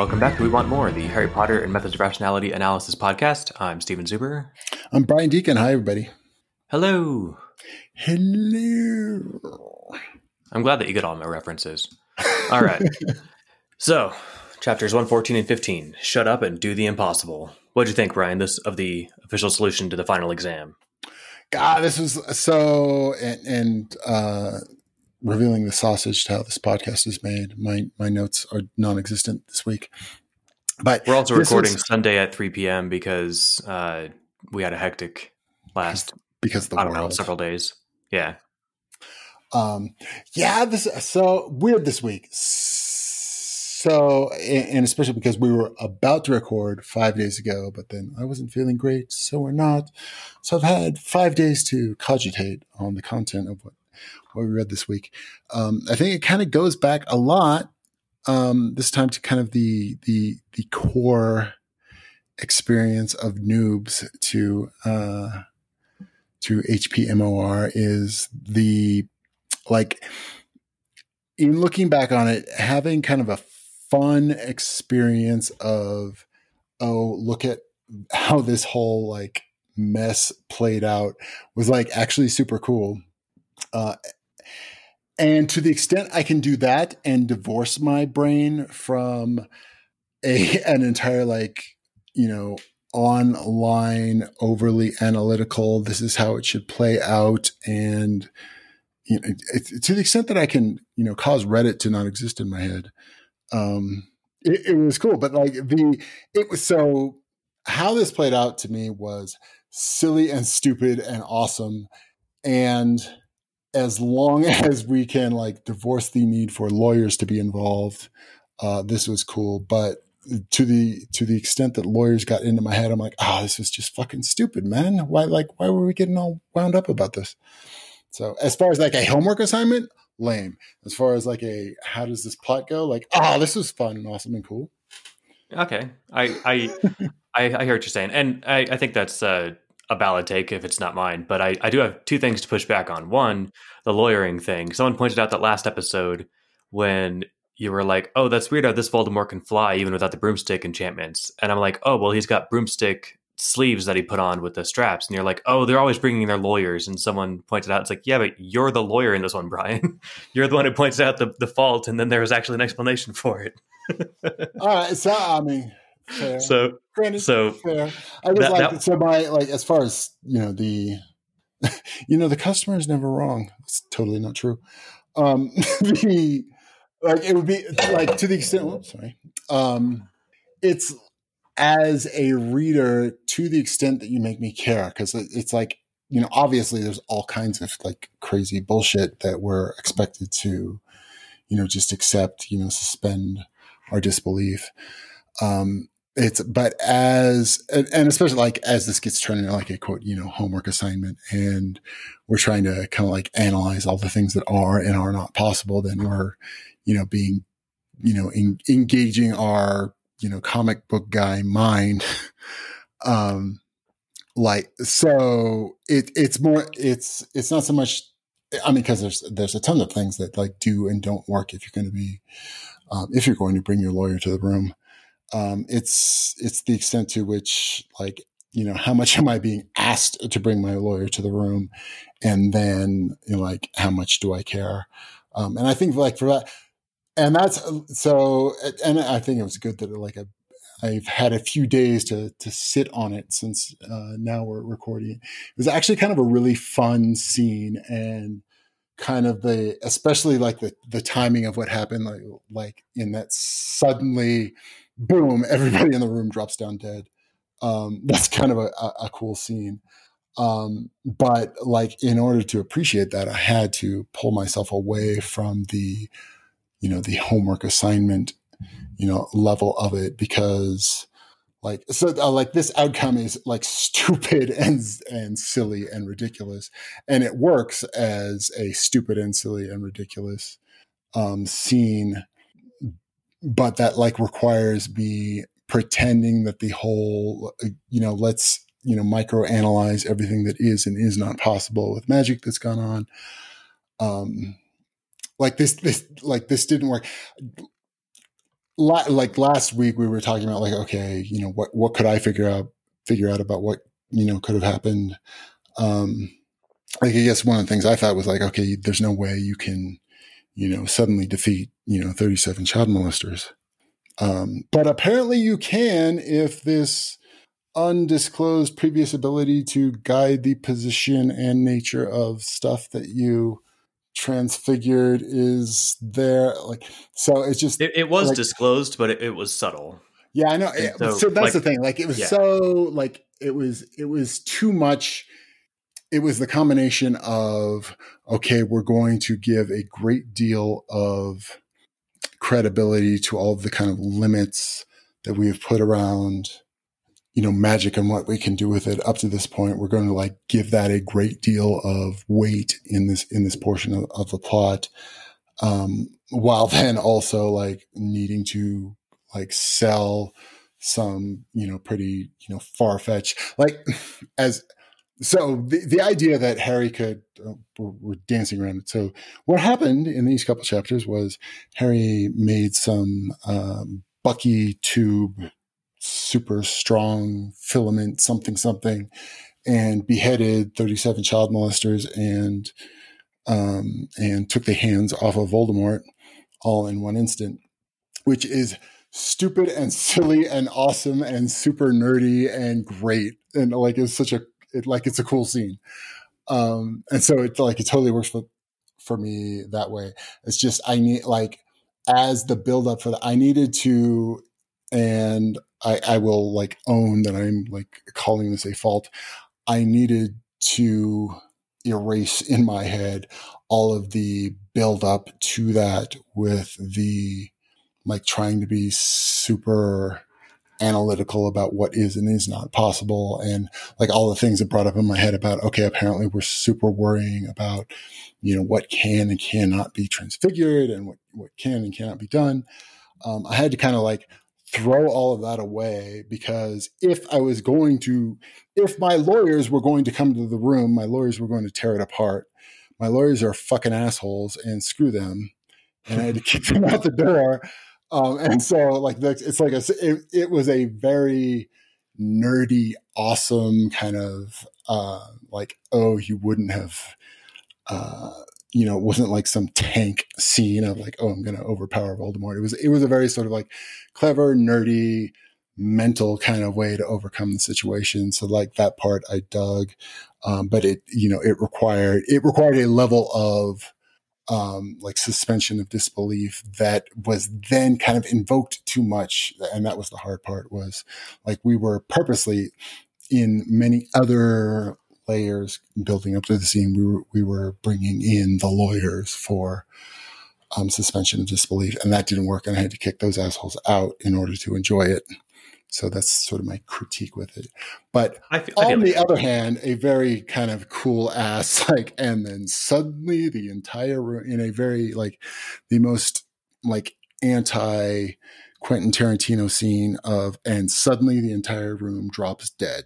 Welcome back to We Want MoR, the Harry Potter and Methods of Rationality Analysis podcast. I'm Steven Zuber. I'm Brian Deacon. Hi, everybody. Hello. Hello. I'm glad that you get all my references. All right. so, chapters 114 and 15 Shut Up and Do the Impossible. What'd you think, Brian, this of the official solution to the final exam? God, this was so, and, and uh, revealing the sausage to how this podcast is made. My my notes are non-existent this week. But we're also recording was, Sunday at 3 p.m. because uh, we had a hectic last because the I don't world. know several days. Yeah. Um. Yeah. This so weird this week. So and especially because we were about to record five days ago, but then I wasn't feeling great, so we're not. So I've had five days to cogitate on the content of what what we read this week. Um, I think it kind of goes back a lot um, this time to kind of the the the core experience of noobs to uh, to HPMOR is the like in looking back on it, having kind of a fun experience of oh look at how this whole like mess played out was like actually super cool uh, and to the extent I can do that and divorce my brain from a an entire like you know online overly analytical this is how it should play out and you know it, to the extent that i can you know cause reddit to not exist in my head um it, it was cool but like the it was so how this played out to me was silly and stupid and awesome and as long as we can like divorce the need for lawyers to be involved, uh, this was cool. But to the to the extent that lawyers got into my head, I'm like, oh, this is just fucking stupid, man. Why like why were we getting all wound up about this? So as far as like a homework assignment, lame. As far as like a how does this plot go, like, oh, this was fun and awesome and cool. Okay, I I I, I hear what you're saying, and I, I think that's uh, a valid take if it's not mine, but I, I do have two things to push back on. One, the lawyering thing. Someone pointed out that last episode when you were like, "Oh, that's weird how this Voldemort can fly even without the broomstick enchantments," and I'm like, "Oh, well, he's got broomstick sleeves that he put on with the straps," and you're like, "Oh, they're always bringing their lawyers." And someone pointed out, "It's like, yeah, but you're the lawyer in this one, Brian. you're the one who points out the the fault, and then there was actually an explanation for it." All right, so I mean, Fair. So, Granted, so fair. I was that, like, that, so my like as far as you know the, you know the customer is never wrong. It's totally not true. Um, the like it would be like to the extent. Sorry. Um, it's as a reader to the extent that you make me care because it's like you know obviously there's all kinds of like crazy bullshit that we're expected to you know just accept you know suspend our disbelief um it's but as and especially like as this gets turned into like a quote you know homework assignment and we're trying to kind of like analyze all the things that are and are not possible then we're you know being you know in, engaging our you know comic book guy mind. Um like so it it's more it's it's not so much i mean because there's there's a ton of things that like do and don't work if you're going to be um, if you're going to bring your lawyer to the room um, it's it's the extent to which like you know how much am I being asked to bring my lawyer to the room, and then you know, like how much do I care? Um, and I think like for that, and that's so, and I think it was good that like a I've had a few days to to sit on it since uh, now we're recording. It was actually kind of a really fun scene and kind of the especially like the the timing of what happened like like in that suddenly boom, everybody in the room drops down dead. Um, that's kind of a, a, a cool scene. Um, but like in order to appreciate that, I had to pull myself away from the, you know, the homework assignment, you know, level of it because like so uh, like this outcome is like stupid and and silly and ridiculous and it works as a stupid and silly and ridiculous um scene but that like requires me pretending that the whole, uh, you know, let's, you know, micro analyze everything that is and is not possible with magic that's gone on. Um, like this this like this didn't work La- like last week we were talking about like okay you know what what could i figure out figure out about what you know could have happened um like i guess one of the things i thought was like okay there's no way you can you know suddenly defeat you know 37 child molesters. Um but apparently you can if this undisclosed previous ability to guide the position and nature of stuff that you transfigured is there like so it's just it, it was like, disclosed but it, it, was subtle. Yeah i know. So, so, that's like, the thing like it was yeah. so like it was it was too much. It was the combination of okay we're going to give a great deal of credibility to all of the kind of limits that we have put around you know, magic and what we can do with it up to this point. We're going to like give that a great deal of weight in this, in this portion of, of the plot. Um, while then also like needing to like sell some, you know, pretty, you know, far fetched, like as, so the, the idea that Harry could, uh, we're, we're, dancing around it. So what happened in these couple chapters was Harry made some, um, Bucky tube super strong filament, something, something, and beheaded 37 child molesters and, um, and took the hands off of Voldemort all in one instant, which is stupid and silly and awesome and super nerdy and great. And like, it's such a, it, like, it's a cool scene. Um, and so it's like, it totally works for, for me that way. It's just, I need like, as the build up for that, I needed to, and I, I will like own that I'm like calling this a fault. I needed to erase in my head all of the build up to that with the like trying to be super analytical about what is and is not possible and like all the things that brought up in my head about okay apparently we're super worrying about you know what can and cannot be transfigured and what what can and cannot be done um, i had to kind of like throw all of that away because if I was going to, if my lawyers were going to come to the room, my lawyers were going to tear it apart. My lawyers are fucking assholes and screw them. And I had to kick them out the door. Um, and so, like, it's like a, it, it was a very nerdy, awesome kind of uh, like, oh, you wouldn't have uh, you know, it wasn't like some tank scene of like, oh, I'm to overpower Voldemort. It was, it was a very sort of like clever, nerdy, mental kind of way to overcome the situation. So like that part I dug. Um, but it, you know, it required, it required a level of, um, like suspension of disbelief that was then kind of invoked too much. And that was the hard part was like we were purposely in many other layers building up to the scene, we were, we were bringing in the lawyers for um, suspension of disbelief, and that didn't work. And I had to kick those assholes out in order to enjoy it. So that's sort of my critique with it. But feel, on the like other hand, a very kind of cool ass like, and then suddenly the entire room in a very like the most like anti Quentin Tarantino scene of, and suddenly the entire room drops dead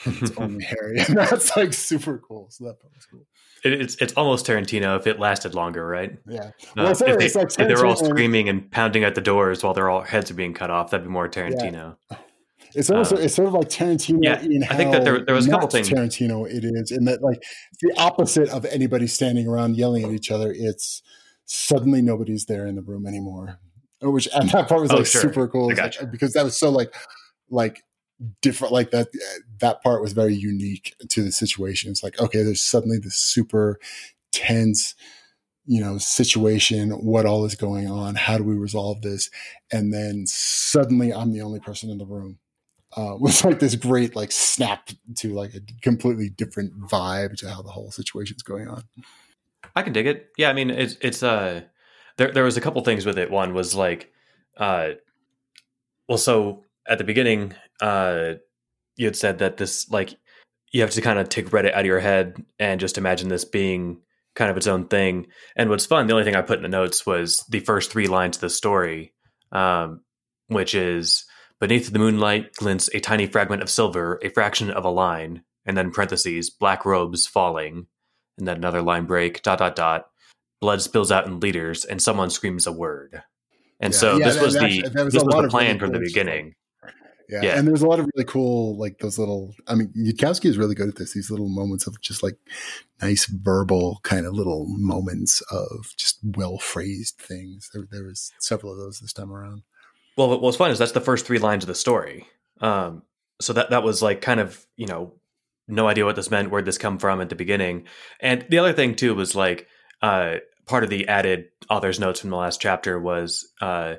it's only Harry, and that's like super cool. So that part was cool. It, it's it's almost Tarantino if it lasted longer, right? Yeah. Uh, well, uh, if, they, like if they were all screaming and pounding at the doors while their all heads are being cut off, that'd be more Tarantino. Yeah. It's almost uh, it's sort of like Tarantino. Yeah, I think that there, there was a couple things. Tarantino, it is, and that like the opposite of anybody standing around yelling at each other. It's suddenly nobody's there in the room anymore, which and that part was oh, like sure. super cool like, because that was so like like different like that that part was very unique to the situation. It's like okay there's suddenly this super tense you know situation. What all is going on? How do we resolve this? And then suddenly i'm the only person in the room uh, was like this great like snap to like a completely different vibe to how the whole situation's going on. I can dig it. Yeah i mean it's it's uh there, there was a couple things with it. One was like uh well so at the beginning, uh, you had said that this like you have to kind of take Reddit out of your head and just imagine this being kind of its own thing. And what's fun, the only thing I put in the notes was the first three lines of the story, um, which is beneath the moonlight glints a tiny fragment of silver, a fraction of a line, and then parentheses, black robes falling, and then another line break, dot dot dot. blood spills out in liters, and someone screams a word. And yeah, so yeah, this was the was this was the plan from the beginning. Yeah. yeah. And there's a lot of really cool, like those little, I mean, Yudkowsky is really good at this, these little moments of just like nice verbal kind of little moments of just well phrased things. There, there was several of those this time around. Well, what's fun is that's the first three lines of the story. Um, so that, that was like kind of, you know, no idea what this meant, where'd this come from at the beginning. And the other thing too was like, uh, part of the added author's notes from the last chapter was, uh,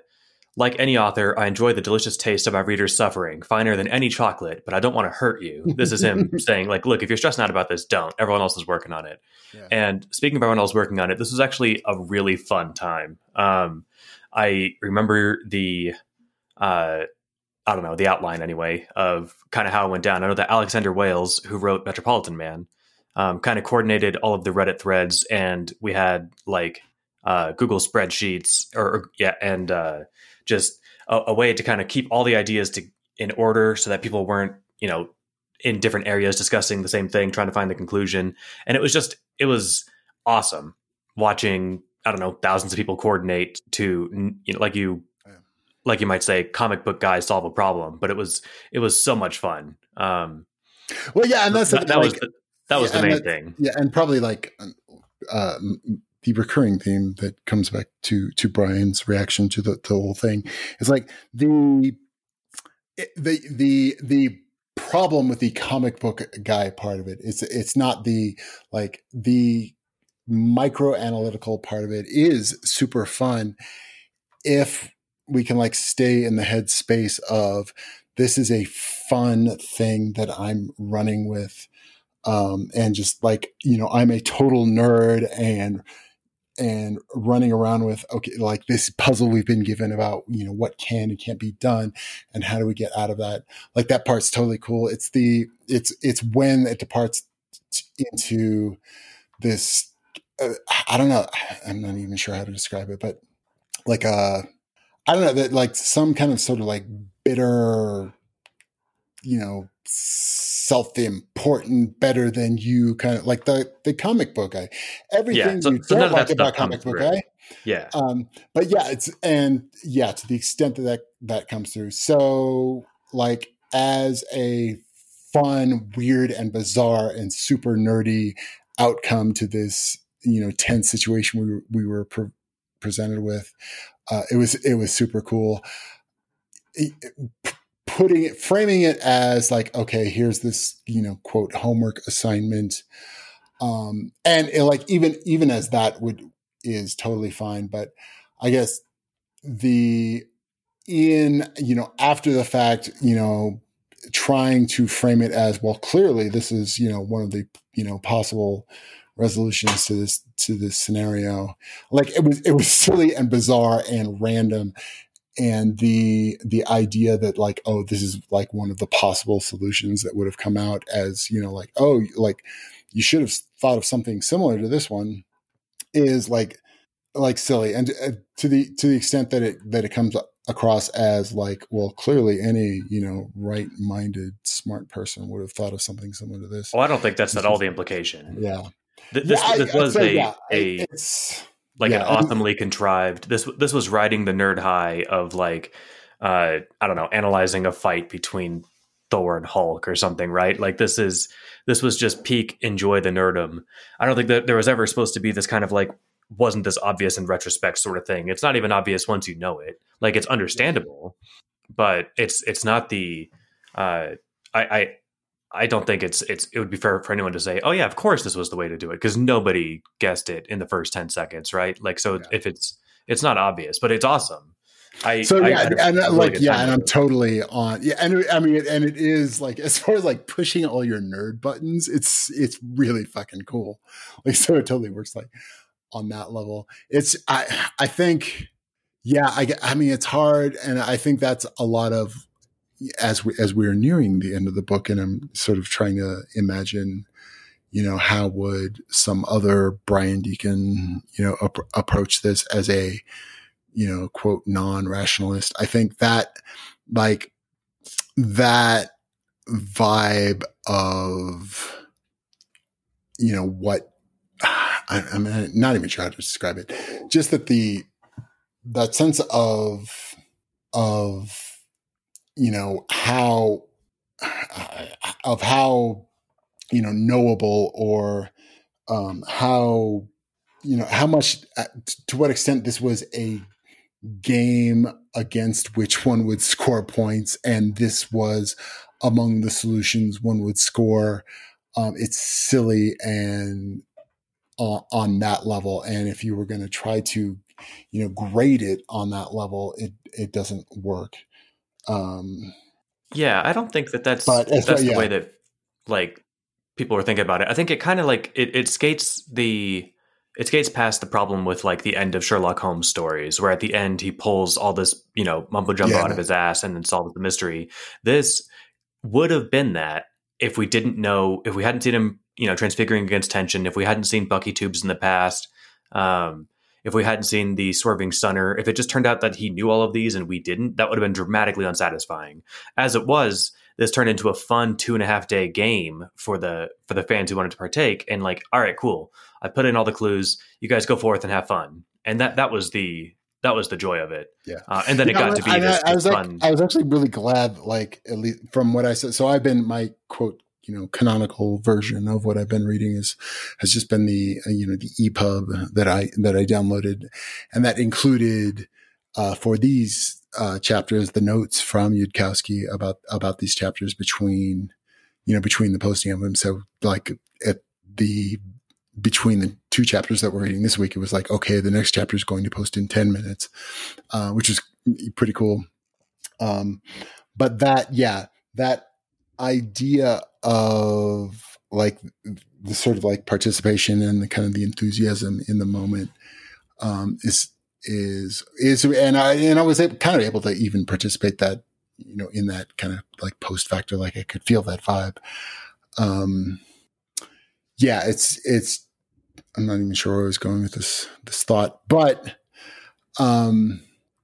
like any author, I enjoy the delicious taste of my readers' suffering, finer than any chocolate, but I don't want to hurt you. This is him saying, like, look, if you're stressing out about this, don't. Everyone else is working on it. Yeah. And speaking of everyone else working on it, this was actually a really fun time. Um, I remember the, uh, I don't know, the outline anyway of kind of how it went down. I know that Alexander Wales, who wrote Metropolitan Man, um, kind of coordinated all of the Reddit threads, and we had like uh, Google spreadsheets, or, or yeah, and uh, just a, a way to kind of keep all the ideas to in order so that people weren't you know in different areas discussing the same thing trying to find the conclusion. And it was just it was awesome watching i don't know thousands of people coordinate to you know like you like you might say comic book guys solve a problem but it was it was so much fun. Um well yeah and that's that, that like, was the, that was yeah, the main thing. yeah and probably like uh the recurring theme that comes back to to Brian's reaction to the, the whole thing. Is like the the the the problem with the comic book guy part of it it's it's not the like the micro analytical part of it is super fun if we can like stay in the headspace of this is a fun thing that I'm running with um, and just like you know i'm a total nerd and and running around with okay like this puzzle we've been given about you know what can and can't be done and how do we get out of that? Like that part's totally cool. It's the it's it's when it departs into this uh, i don't know i'm not even sure how to describe it but like uh i don't know that like some kind of sort of like bitter you know self-important, better than you kind of like the the comic book guy. Everything yeah, so, you so don't like about comic book guy. Yeah. Um, but yeah, it's and yeah, to the extent that, that that comes through. So like as a fun, weird, and bizarre and super nerdy outcome to this, you know, tense situation we were, we were pre- presented with. Uh, it was it was super cool. It, putting it, framing it as like, okay, here's this, you know, quote homework assignment. Um, and it, like even even as that would is totally fine, but I guess the in you know after the fact, you know, trying to frame it as well. Clearly, this is you know one of the you know possible resolutions to this to this scenario. Like it was it was silly and bizarre and random and the the idea that like oh this is like one of the possible solutions that would have come out as you know like oh like you should have thought of something similar to this one is like like silly. And uh, to the to the extent that it that it comes across as like well clearly any you know right-minded smart person would have thought of something similar to this. Well i don't think that's at all the implication. Yeah. This, yeah, this I, was a, yeah, a it's like yeah, an awesomely contrived. This this was riding the nerd high of like uh, I don't know, analyzing a fight between Thor and Hulk or something, right? Like this is this was just peak enjoy the nerdum. I don't think that there was ever supposed to be this kind of like wasn't this obvious in retrospect sort of thing. It's not even obvious once you know it. Like it's understandable, but it's it's not the uh I, I I don't think it's it's it would be fair for anyone to say, "Oh yeah, of course this was the way to do it," because nobody guessed it in the first ten seconds, right? Like, so yeah. if it's it's not obvious, but it's awesome. I so yeah, I, and uh, really like yeah, and I'm totally on yeah, and I mean, and it is like as far as like pushing all your nerd buttons, it's it's really fucking cool. Like, so it totally works like on that level. It's I I think yeah, I I mean it's hard, and I think that's a lot of as we as we are nearing the end of the book, and I'm sort of trying to imagine, you know, how would some other Brian Deacon, you know, ap- approach this as a, you know, quote non-rationalist. I think that like that vibe of, you know, what I, I'm not even sure how to describe it. Just that the that sense of of you know how of how you know knowable or um, how you know how much uh, to what extent this was a game against which one would score points and this was among the solutions one would score. Um, it's silly and uh, on that level. And if you were going to try to you know grade it on that level it it doesn't work um yeah i don't think that that's that's the yeah. way that like people were thinking about it i think it kind of like it, it skates the it skates past the problem with like the end of Sherlock Holmes stories, where at the end he pulls all this, you know, mumbo jumbo yeah. out of his ass and then solves the mystery. This would have been that if we didn't know, if we hadn't seen him, you know, transfiguring against tension, if we hadn't seen Bucky tubes in the past, um, if we hadn't seen the swerving stunner, if it just turned out that he knew all of these and we didn't, that would have been dramatically unsatisfying. As it was, this turned into a fun two and a half day game for the for the fans who wanted to partake. And like, all right, cool. I put in all the clues. You guys go forth and have fun. And that that was the that was the joy of it. Yeah. Uh, and then you it know, got to be I, this, I, I was fun. Like, I was actually really glad, like at least from what I said. So I've been my quote you know canonical version of what I've been reading is has just been the uh, you know the EPUB that I that I downloaded, and that included uh, for these uh, chapters, the notes from Yudkowsky about about these chapters between, you know, between the posting of them. So like at the between the two chapters that we're reading this week, it was like, okay, the next chapter is going to post in 10 minutes, uh, which is pretty cool. Um, but that, yeah, that idea of like the sort of like participation and the kind of the enthusiasm in the moment, um, is is is and I and I was able, kind of able to even participate that you know in that kind of like post factor like I could feel that vibe. Um, yeah, it's it's I'm not even sure where I was going with this this thought, but um,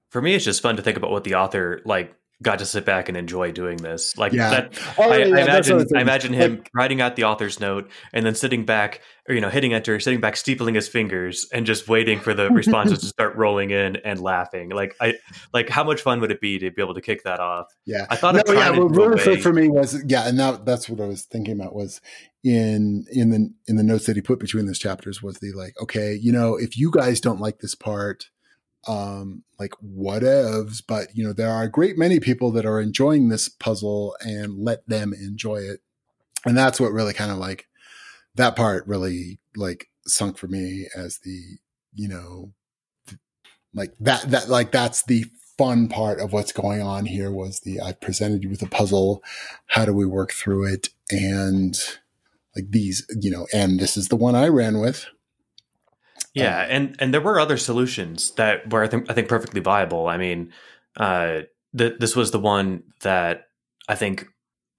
for me, it's just fun to think about what the author like got to sit back and enjoy doing this. Like yeah. that, oh, I, yeah, I, imagine, I imagine him like, writing out the author's note and then sitting back, or you know, hitting enter, sitting back, steepling his fingers, and just waiting for the responses to start rolling in and laughing. Like I, like how much fun would it be to be able to kick that off? Yeah, I thought. No, yeah, well, really for, for me was yeah, and that that's what I was thinking about was in in the in the notes that he put between those chapters was the like, okay, you know, if you guys don't like this part um, like whatevs, but you know, there are a great many people that are enjoying this puzzle and let them enjoy it. And that's what really kind of like that part really like sunk for me as the, you know, like that, that, like that's the fun part of what's going on here was the, I presented you with a puzzle. How do we work through it? And like these, you know, and this is the one I ran with yeah, um, and and there were other solutions that were I think I think perfectly viable. I mean, uh, th- this was the one that I think.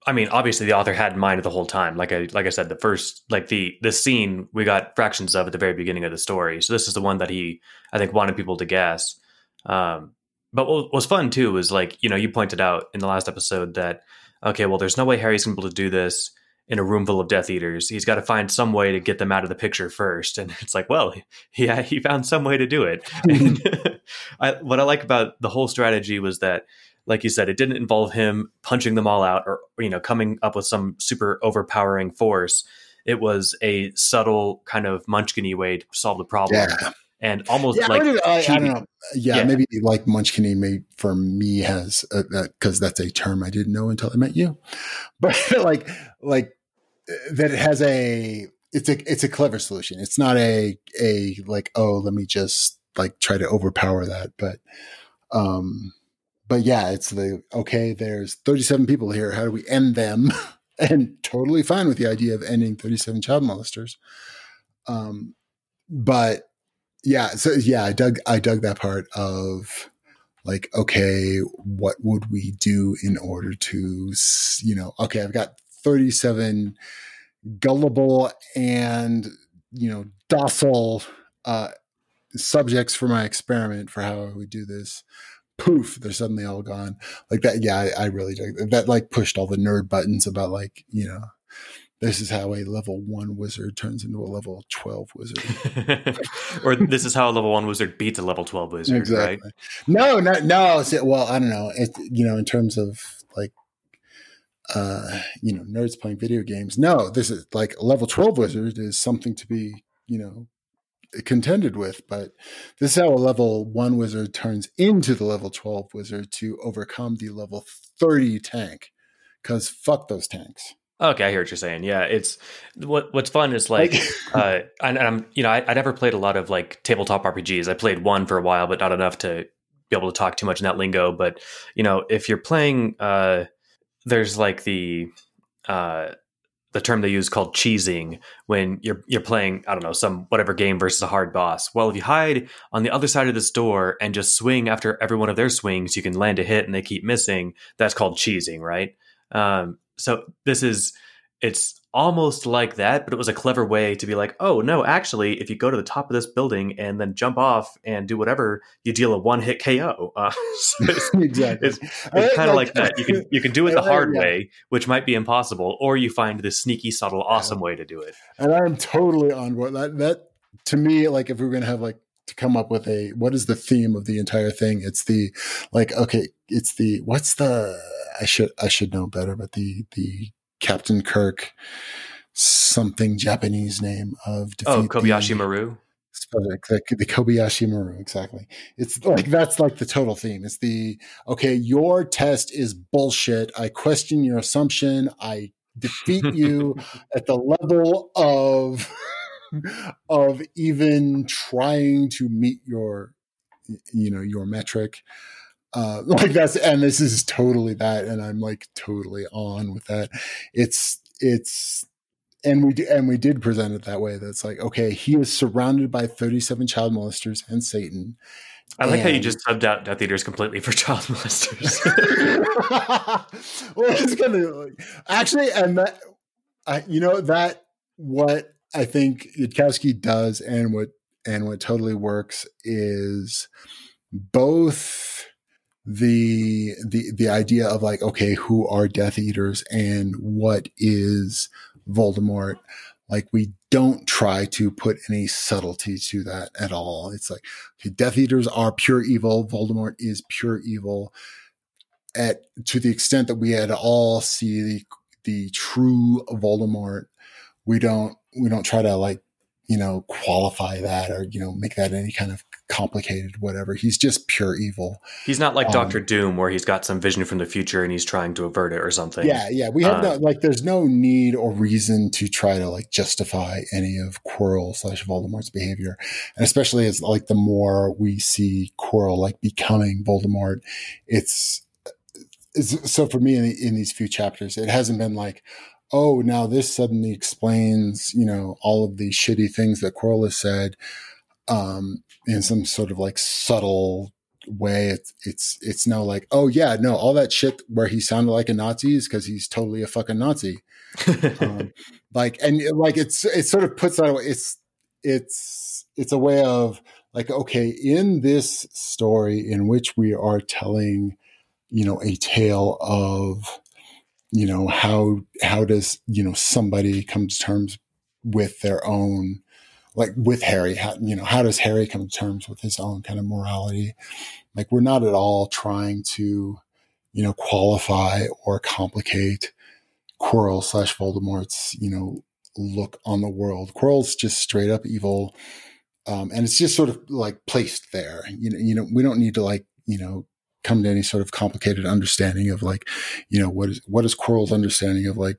I mean, obviously the author had in mind the whole time. Like I like I said, the first like the the scene we got fractions of at the very beginning of the story. So this is the one that he I think wanted people to guess. Um, but what was fun too was like you know you pointed out in the last episode that okay, well, there's no way Harry's going to be able to do this in a room full of Death Eaters. He's got to find some way to get them out of the picture first. And it's like, well, yeah, he found some way to do it. I, what I like about the whole strategy was that, like you said, it didn't involve him punching them all out or you know coming up with some super overpowering force. It was a subtle kind of Munchkin way to solve the problem. Yeah. And almost yeah, like I, I, don't know. Yeah, yeah, maybe like Munchkin may for me has because uh, that's a term I didn't know until I met you. But like like that it has a it's a it's a clever solution. It's not a a like oh let me just like try to overpower that, but um but yeah, it's the okay. There's 37 people here. How do we end them? and totally fine with the idea of ending 37 child molesters. Um, but yeah, so yeah, I dug I dug that part of like okay, what would we do in order to you know okay, I've got 37 gullible and you know docile uh, subjects for my experiment for how I would do this. Poof, they're suddenly all gone. Like that, yeah, I, I really that. Like pushed all the nerd buttons about like you know this is how a level one wizard turns into a level 12 wizard. or this is how a level one wizard beats a level 12 wizard, exactly. right? No, no, no. Well, I don't know. It, you know, in terms of like, uh, you know, nerds playing video games. No, this is like a level 12 wizard is something to be, you know, contended with, but this is how a level one wizard turns into the level 12 wizard to overcome the level 30 tank. Cause fuck those tanks. Okay, I hear what you're saying. Yeah, it's what what's fun is like, uh, and, I'm you know I, I never played a lot of like tabletop RPGs. I played one for a while, but not enough to be able to talk too much in that lingo. But you know, if you're playing, uh, there's like the uh, the term they use called cheesing when you're you're playing I don't know some whatever game versus a hard boss. Well, if you hide on the other side of this door and just swing after every one of their swings, you can land a hit and they keep missing. That's called cheesing, right? Um, so this is it's almost like that, but it was a clever way to be like, oh no, actually, if you go to the top of this building and then jump off and do whatever, you deal a one hit KO. Uh, so it's, exactly. It's, it's kind of like, like, that. You can you can do it the hard yeah. way, which might be impossible, or you find this sneaky, subtle, awesome yeah. way to do it. And I'm totally on board. That that to me, like if we are gonna have like to come up with a what is the theme of the entire thing, it's the like okay, it's the what's the I should I should know better, but the the Captain Kirk something Japanese name of oh Kobayashi Maru. The, the Kobayashi Maru, exactly. It's like that's like the total theme. It's the okay, your test is bullshit. I question your assumption. I defeat you at the level of of even trying to meet your you know your metric uh, like that's and this is totally that and i'm like totally on with that it's it's and we do, and we did present it that way that's like okay he is surrounded by 37 child molesters and satan I like and, how you just subbed out Death Eaters completely for child molesters. well, it's gonna actually, and that, I, you know, that what I think Yudkowsky does, and what and what totally works is both the the the idea of like okay who are death eaters and what is voldemort? Like we don't try to put any subtlety to that at all. It's like okay, death eaters are pure evil. Voldemort is pure evil. At to the extent that we at all see the the true voldemort we don't we don't try to like you know qualify that or you know make that any kind of complicated whatever. He's just pure evil. He's not like um, dr doom where he's got some vision from the future and he's trying to avert it or something. Yeah yeah. We have uh, no like there's no need or reason to try to like justify any of quirrell slash voldemort's behavior. And especially as like the more we see quirrell like becoming voldemort it's, it's so for me in, in these few chapters it hasn't been like oh, now this suddenly explains, you know, all of the shitty things that Quirrell has said um, in some sort of like subtle way. It's it's it's now like, oh yeah, no, all that shit where he sounded like a Nazi is because he's totally a fucking Nazi. um, like and like it's it sort of puts that away. It's it's it's a way of like okay, in this story in which we are telling, you know, a tale of you know how how does you know somebody come to terms with their own like with harry how, you know how does harry come to terms with his own kind of morality? Like we're not at all trying to you know qualify or complicate quirrell slash voldemort's you know look on the world. Quirrell's just straight up evil um, and it's just sort of like placed there. You know you know we don't need to like you know come to any sort of complicated understanding of like, you know, what is what is Quirrell's understanding of like,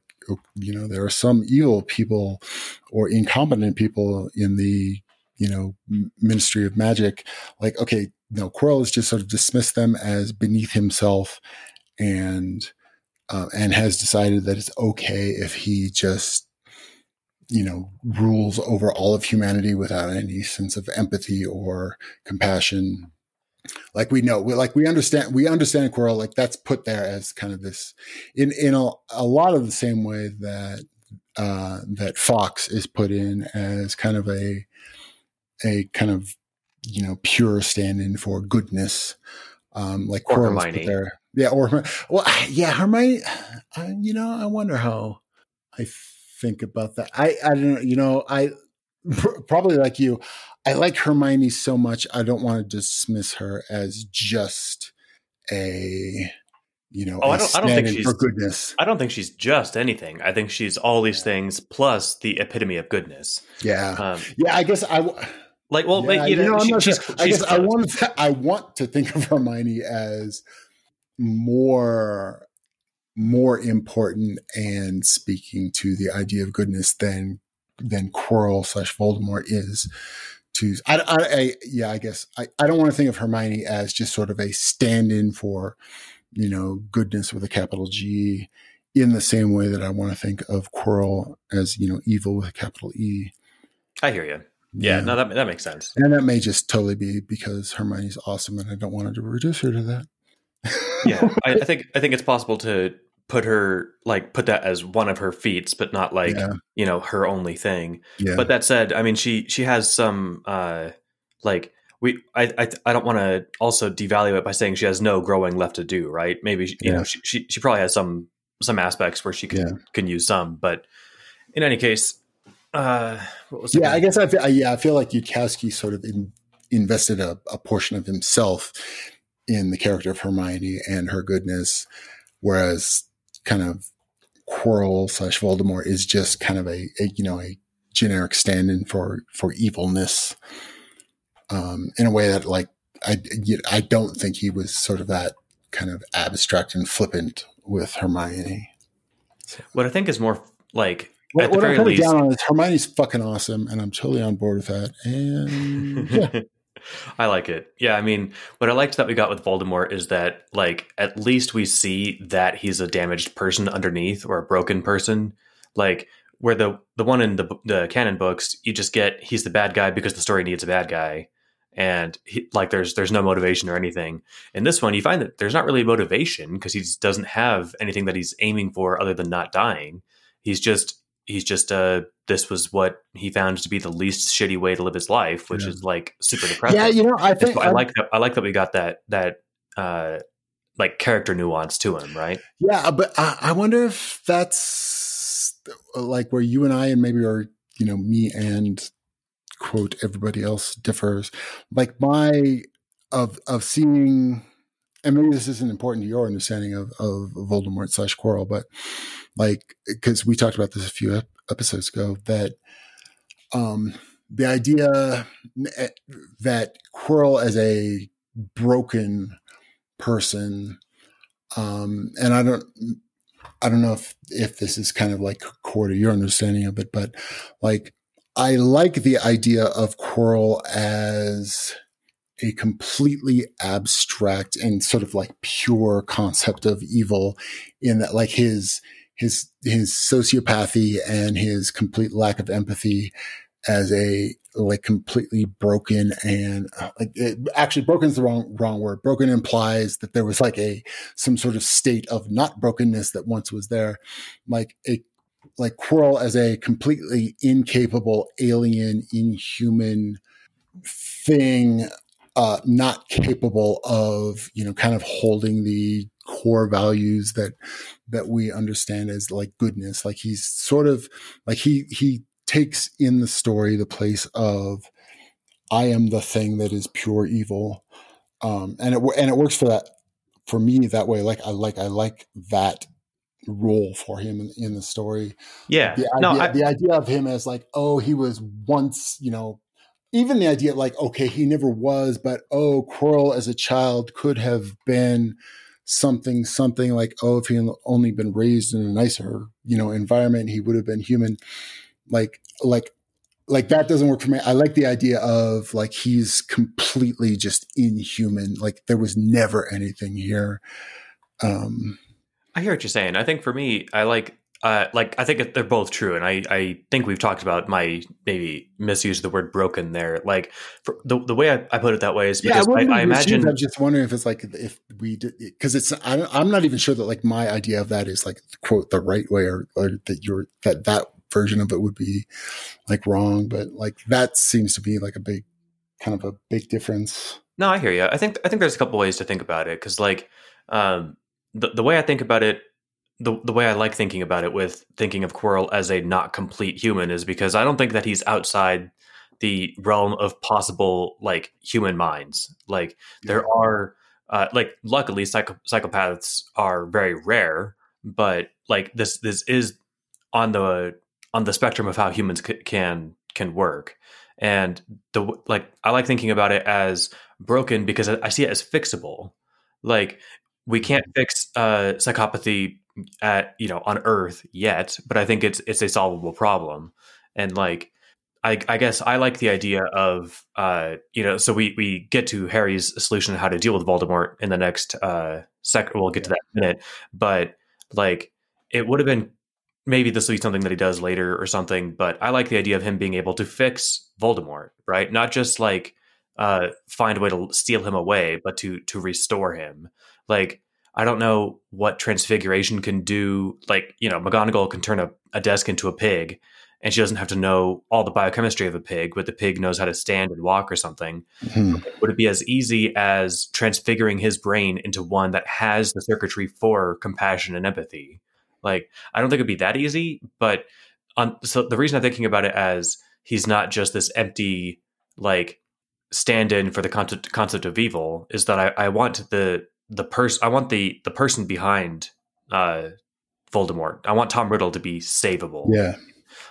you know, there are some evil people or incompetent people in the you know Ministry of Magic. Like, okay, no, Quirrell has just sort of dismissed them as beneath himself, and uh, and has decided that it's okay if he just you know, rules over all of humanity without any sense of empathy or compassion like we know we like we understand we understand Quirrell like that's put there as kind of this in in a, a lot of the same way that uh that Fawkes is put in as kind of a a kind of you know pure stand-in for goodness um like or Hermione. put there yeah or well yeah Hermione uh, you know I wonder how I think about that. I I don't know. You know, I probably like you. I like Hermione so much. I don't want to dismiss her as just a you know. Oh, I don't. I don't think she's for goodness. I don't think she's just anything. I think she's all these things plus the epitome of goodness. Yeah. Um, yeah. I guess I. Like, well, yeah, like, you, know, she, she's, sure. I guess I want to. I want to think of Hermione as more more important and speaking to the idea of goodness than than Quirrell slash Voldemort is. To I, I, I yeah, I guess I, I don't want to think of Hermione as just sort of a stand-in for you know goodness with a capital G, in the same way that I want to think of Quirrell as you know evil with a capital E. I hear you. Yeah, yeah, no, that that makes sense. And that may just totally be because Hermione's awesome, and I don't want to reduce her to that. yeah, I, I, think I think it's possible to put her like put that as one of her feats but not like yeah. you know her only thing yeah. but that said i mean she she has some uh like we i i, I don't want to also devalue it by saying she has no growing left to do right maybe you yeah. know she, she, she probably has some some aspects where she can can use some but in any case uh yeah i guess i feel yeah i feel like Yudkowsky sort of in, invested a, a portion of himself in the character of hermione and her goodness whereas kind of Quirrell slash Voldemort is just kind of a, a you know a generic stand-in for for evilness um, in a way that like I I don't think he was sort of that kind of abstract and flippant with Hermione. What I think is more like what, at the what very I'm least, down on is Hermione's fucking awesome, and I'm totally on board with that. And yeah. I like it. Yeah, I mean, what I liked that we got with Voldemort is that, like, at least we see that he's a damaged person underneath or a broken person. Like, where the the one in the the canon books, you just get he's the bad guy because the story needs a bad guy, and he, like there's there's no motivation or anything. In this one, you find that there's not really motivation because he doesn't have anything that he's aiming for other than not dying. He's just he's just uh this was what he found to be the least shitty way to live his life, which yeah. is like super depressing. Yeah, you know, I think I like that. I like that we got that that uh like character nuance to him, right? Yeah, but I, I wonder if that's like where you and I and maybe or you know me and quote everybody else differs. Like my of of seeing and maybe this isn't important to your understanding of, of Voldemort slash Quirrell, but like because we talked about this a few episodes ago that um the idea eh, that Quirrell as a broken person um and I don't I don't know if if this is kind of like core to your understanding of it, but like I like the idea of Quirrell as a completely abstract and sort of like pure concept of evil in that like his his his sociopathy and his complete lack of empathy as a like completely broken and uh, like it, actually broken is the wrong wrong word. Broken implies that there was like a some sort of state of not brokenness that once was there. Like a like Quirrell as a completely incapable alien inhuman thing uh, not capable of you know kind of holding the core values that that we understand as like goodness. Like he's sort of like he he takes in the story the place of i am the thing that is pure evil. Um and it and it works for that for me that way. Like i like i like that role for him in, in the story. Yeah. The idea, no, I, the idea of him as like oh he was once you know even the idea like okay he never was but oh Quirrell as a child could have been something something like oh if he had only been raised in a nicer you know environment he would have been human. Like like like that doesn't work for me. I like the idea of like he's completely just inhuman. Like there was never anything here. Um i hear what you're saying. I think for me i like uh, like I think they're both true, and I, I think we've talked about my maybe misuse of the word broken there. Like the the way I, I, put it that way is because yeah, I, I, I imagine. I'm just wondering if it's like if we because it's I, I'm not even sure that like my idea of that is like quote the right way or, or that you're that that version of it would be like wrong, but like that seems to be like a big kind of a big difference. No, I hear you. I think I think there's a couple ways to think about it because like um, the the way I think about it the the way I like thinking about it with thinking of Quirrell as a not complete human is because I don't think that he's outside the realm of possible like human minds. Like yeah. there are uh, like luckily psycho- psychopaths are very rare, but like this this is on the on the spectrum of how humans c- can can work. And the like I like thinking about it as broken because I see it as fixable. Like we can't fix uh, psychopathy at you know on Earth yet, but I think it's it's a solvable problem. And like I, I guess I like the idea of uh, you know so we we get to Harry's solution how to deal with Voldemort in the next uh, sec. We'll get to that minute, but like it would have been maybe this will be something that he does later or something. But I like the idea of him being able to fix Voldemort, right? Not just like uh, find a way to steal him away, but to to restore him. Like I don't know what transfiguration can do. Like you know, McGonagall can turn a, a desk into a pig, and she doesn't have to know all the biochemistry of a pig, but the pig knows how to stand and walk or something. Mm-hmm. Would it be as easy as transfiguring his brain into one that has the circuitry for compassion and empathy? Like, I don't think it'd be that easy, but on, so the reason I'm thinking about it as he's not just this empty, like, stand-in for the concept, concept of evil is that I, I want the the person I want the the person behind uh Voldemort. I want Tom Riddle to be savable. Yeah.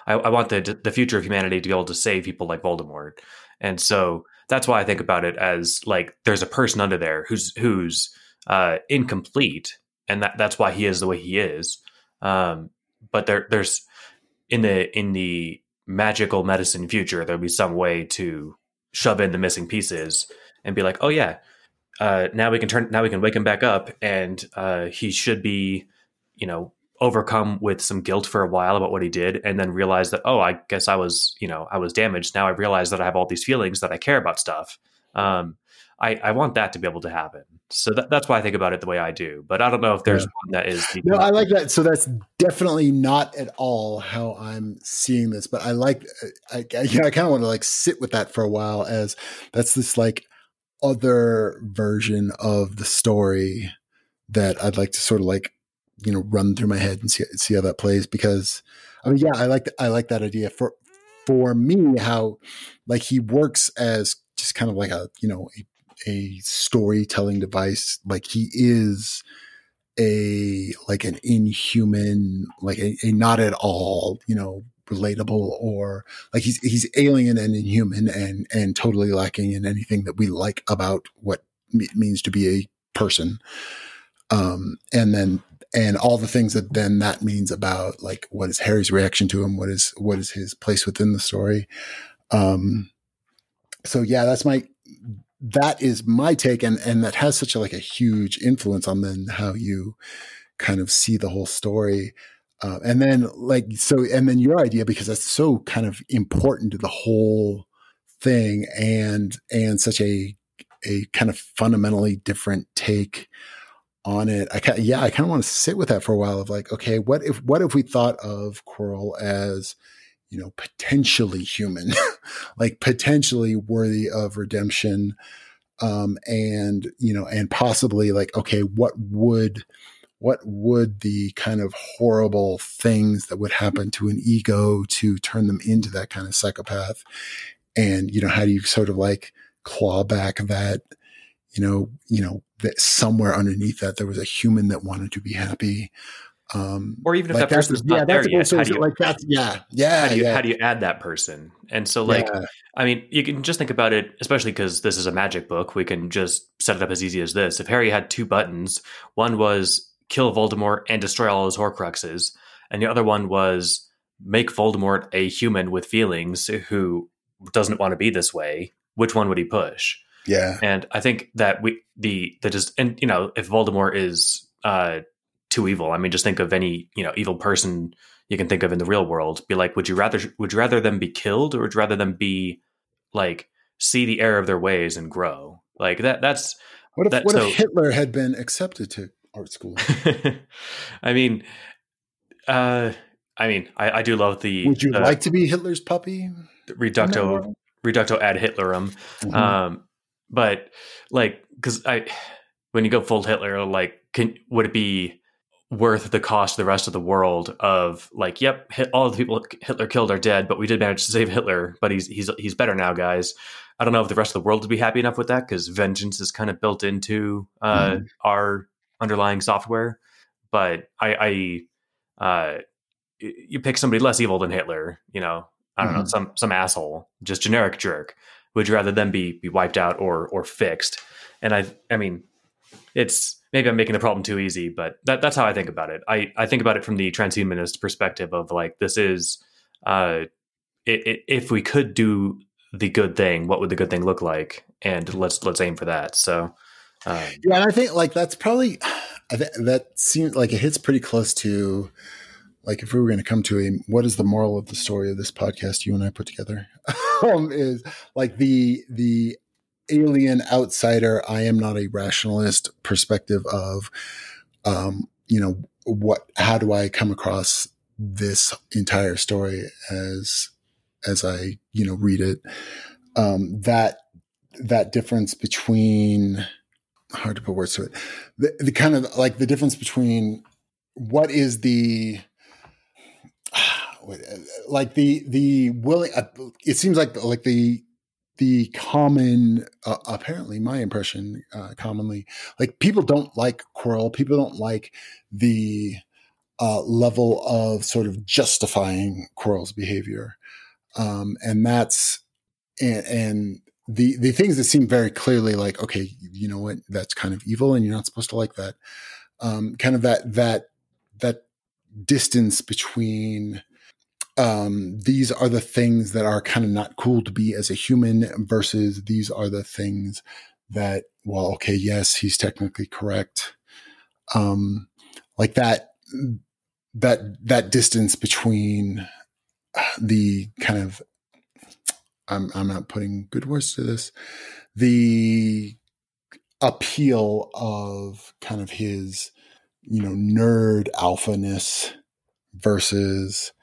I, I, want the the future of humanity to be able to save people like Voldemort. And so that's why I think about it as like there's a person under there who's who's uh, incomplete, and that that's why he is the way he is. Um, but there there's in the in the magical medicine future there'll be some way to shove in the missing pieces and be like, oh yeah, uh, now we can turn now we can wake him back up, and uh, he should be, you know, overcome with some guilt for a while about what he did and then realize that oh i guess i was you know i was damaged. Now i realize that i have all these feelings that i care about stuff. Um, I, I want that to be able to happen. So that, that's why i think about it the way i do. But i don't know if there's yeah. one that is no i like that. So that's definitely not at all how i'm seeing this but i like i, I, I kind of want to like sit with that for a while as that's this like other version of the story that i'd like to sort of like you know run through my head and see see how that plays because I mean yeah I like I like that idea for for me how like he works as just kind of like a you know a, a storytelling device. Like he is a like an inhuman like a, a not at all you know relatable or like he's he's alien and inhuman and and totally lacking in anything that we like about what it means to be a person um and then and all the things that then that means about like what is Harry's reaction to him, what is what is his place within the story. Um, so yeah, that's my that is my take, and and that has such a, like a huge influence on then how you kind of see the whole story. Uh, and then like so, and then your idea because that's so kind of important to the whole thing, and and such a a kind of fundamentally different take on it. I kind yeah, I kind of want to sit with that for a while of like, okay, what if what if we thought of Quirrell as you know potentially human, like potentially worthy of redemption, um, and you know, and possibly like, okay, what would what would the kind of horrible things that would happen to an ego to turn them into that kind of psychopath, and you know, how do you sort of like claw back that you know, you know, that somewhere underneath that there was a human that wanted to be happy. Um, or even if like that person's not yeah, there yet, how do you, like that's, yeah, yeah, how do you, yeah. how do you add that person? And so, like, yeah. I mean, you can just think about it, especially because this is a magic book. We can just set it up as easy as this. If Harry had two buttons, one was kill Voldemort and destroy all his Horcruxes, and the other one was make Voldemort a human with feelings who doesn't want to be this way. Which one would he push? Yeah. And I think that we the the just and you know if Voldemort is uh too evil, I mean just think of any you know evil person you can think of in the real world. Be like, would you rather would you rather them be killed or would you rather them be like see the error of their ways and grow? Like that. That's what if that, what so, if Hitler had been accepted to art school? I mean, uh, I mean, I, I do love the. Would you uh, like to be Hitler's puppy? Reducto, reducto ad Hitlerum. Mm-hmm. Um, but like because i when you go full hitler like can would it be worth the cost to the rest of the world of like, yep, hit, all the people Hitler killed are dead, but we did manage to save Hitler, but he's he's he's better now, guys. I don't know if the rest of the world would be happy enough with that because vengeance is kind of built into uh, mm-hmm. our underlying software. But I, I uh, you pick somebody less evil than Hitler, you know, I don't mm-hmm. know, some some asshole, just generic jerk. Would you rather them be be wiped out or or fixed? And I I mean, it's maybe I'm making the problem too easy, but that, that's how I think about it. I, I think about it from the transhumanist perspective of like this is uh, it, it, if we could do the good thing, what would the good thing look like? And let's let's aim for that. So um, yeah, and I think like that's probably that seems like it hits pretty close to like if we were going to come to a what is the moral of the story of this podcast you and I put together um, is like the the alien outsider, I am not a rationalist perspective of, um, you know, what, how do I come across this entire story as, as I, you know, read it? Um, that, that difference between, hard to put words to it, the, the kind of like the difference between what is the, like the the willing uh, it seems like like the the common, uh, apparently my impression, uh, commonly, like people don't like Quirrell. People don't like the uh, level of sort of justifying Quirrell's behavior. Um, and that's, and, and the, the things that seem very clearly like, okay, you know what, that's kind of evil and you're not supposed to like that. Um, kind of that, that, that distance between, um, these are the things that are kind of not cool to be as a human versus these are the things that, well, okay, yes, he's technically correct. Um, like that, that, that distance between the kind of, I'm, I'm not putting good words to this, the appeal of kind of his, you know, nerd alphaness versus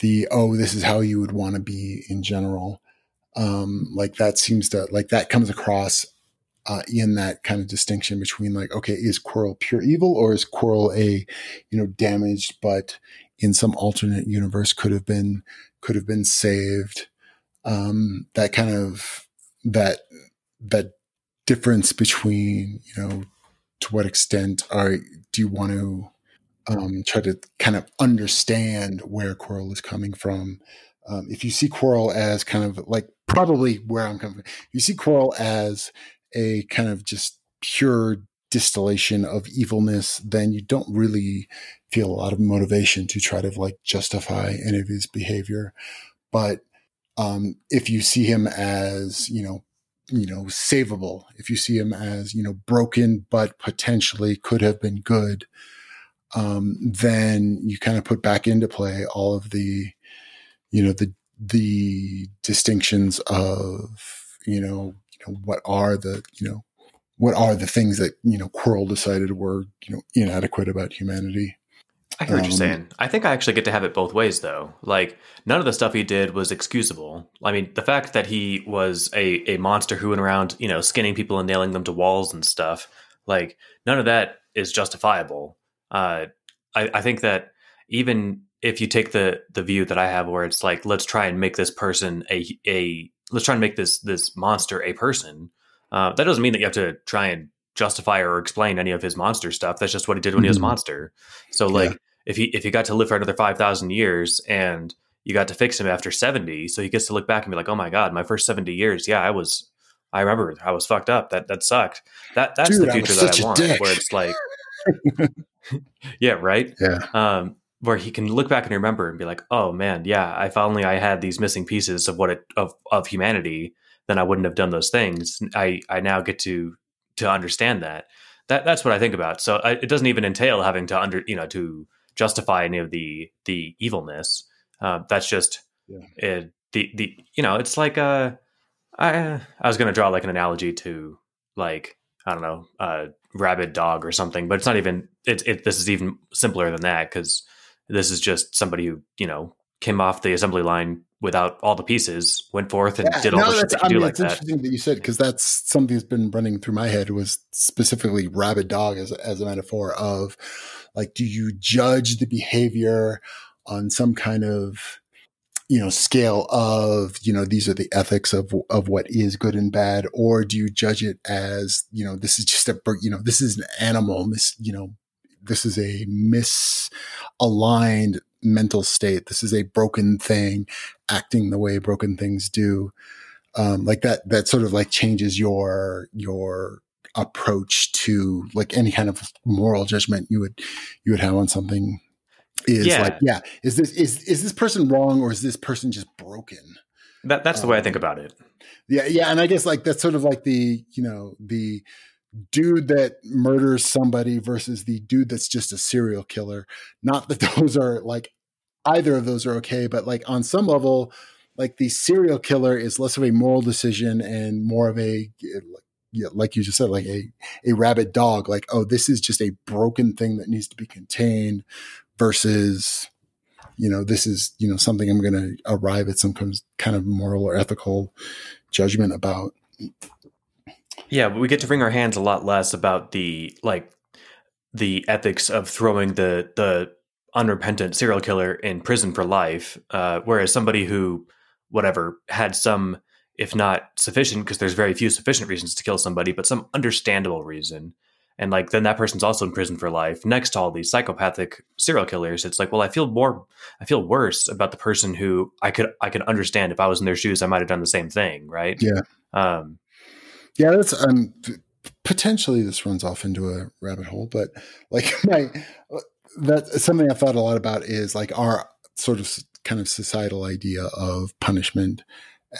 the oh this is how you would want to be in general. Um like that seems to like that comes across uh, in that kind of distinction between like okay is Quirrell pure evil or is Quirrell a you know damaged but in some alternate universe could have been could have been saved um that kind of that that difference between you know to what extent are do you want to um, try to kind of understand where Quirrell is coming from. Um, if you see Quirrell as kind of like probably where I'm coming from, you see Quirrell as a kind of just pure distillation of evilness, then you don't really feel a lot of motivation to try to like justify any of his behavior. But um, if you see him as, you know, you know, savable, if you see him as, you know, broken, but potentially could have been good, um, then you kind of put back into play all of the, you know, the the distinctions of, you know, you know, what are the, you know, what are the things that you know Quirrell decided were you know inadequate about humanity. I hear what um, you're saying. I think I actually get to have it both ways, though. Like none of the stuff he did was excusable. I mean, the fact that he was a a monster who went around, you know, skinning people and nailing them to walls and stuff, like none of that is justifiable uh, I, I think that even if you take the the view that I have, where it's like, let's try and make this person a a let's try and make this this monster a person. Uh, that doesn't mean that you have to try and justify or explain any of his monster stuff. That's just what he did when mm-hmm. he was a mm-hmm. monster. So like, yeah. if he if he got to live for another five thousand years and you got to fix him after seventy, so he gets to look back and be like, oh my god, my first seventy years, yeah, I was. I remember I was fucked up. That that sucked. That that's Dude, the future I that I want, where it's like yeah, right. Yeah. Um, where he can look back and remember and be like, "Oh man, yeah, if only I had these missing pieces of what it of of humanity, then I wouldn't have done those things." I I now get to to understand that. That that's what I think about. So I, it doesn't even entail having to under you know to justify any of the the evilness. Uh, that's just yeah. it, the the you know it's like uh I I was going to draw like an analogy to like I don't know uh rabid dog or something, but it's not even. It, it this is even simpler than that because this is just somebody who you know came off the assembly line without all the pieces, went forth and yeah, did all no, the shit that I mean, like it's that. interesting that you said because that's something that's been running through my head was specifically rabid dog as as a metaphor of like, do you judge the behavior on some kind of you know scale of you know these are the ethics of of what is good and bad or do you judge it as you know this is just a you know this is an animal this you know this is a misaligned mental state. This is a broken thing acting the way broken things do. Um, like that, that sort of like changes your, your approach to like any kind of moral judgment you would, you would have on something is yeah. like, yeah, is this, is, is this person wrong or is this person just broken? That, that's the um, way I think um, about it. Yeah. Yeah. And I guess like that's sort of like the, you know, the, dude that murders somebody versus the dude that's just a serial killer. Not that those are like either of those are okay, but like on some level, like the serial killer is less of a moral decision and more of a like you just said, like a a rabid dog. Like, oh, this is just a broken thing that needs to be contained, versus, you know, this is you know something I'm going to arrive at some kind of moral or ethical judgment about. Yeah, but we get to wring our hands a lot less about the like the ethics of throwing the the unrepentant serial killer in prison for life, uh, whereas somebody who whatever had some, if not sufficient, because there's very few sufficient reasons to kill somebody, but some understandable reason. And like then that person's also in prison for life next to all these psychopathic serial killers. It's like, well, I feel more, I feel worse about the person who I could, I could understand if I was in their shoes, I might have done the same thing, right? Yeah. Um, yeah, that's um potentially this runs off into a rabbit hole, but like my that's something I've thought a lot about is like our sort of kind of societal idea of punishment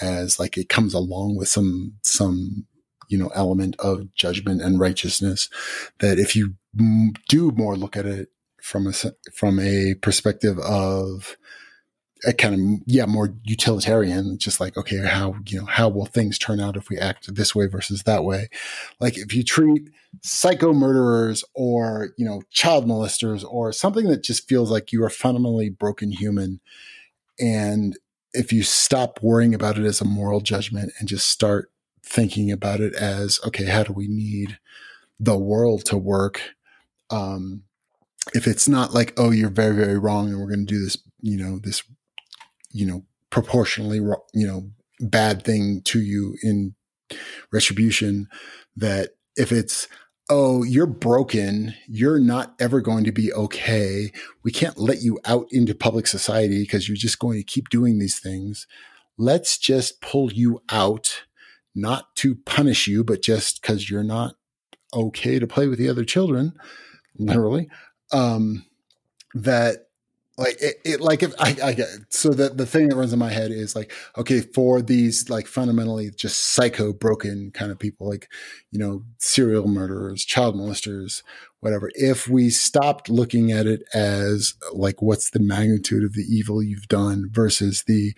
as like it comes along with some some you know element of judgment and righteousness that if you do more look at it from a from a perspective of a kind of yeah more utilitarian just like okay how you know how will things turn out if we act this way versus that way? Like if you treat psycho murderers or you know child molesters or something that just feels like you are fundamentally broken human and if you stop worrying about it as a moral judgment and just start thinking about it as okay how do we need the world to work? Um if it's not like oh you're very very wrong and we're going to do this you know this you know, proportionally, you know, bad thing to you in retribution that if it's, oh, you're broken, you're not ever going to be okay. We can't let you out into public society because you're just going to keep doing these things. Let's just pull you out, not to punish you, but just because you're not okay to play with the other children, literally. Um, that like it, it, like if I, I get so the the thing that runs in my head is like okay for these like fundamentally just psycho broken kind of people like you know serial murderers child molesters whatever if we stopped looking at it as like what's the magnitude of the evil you've done versus the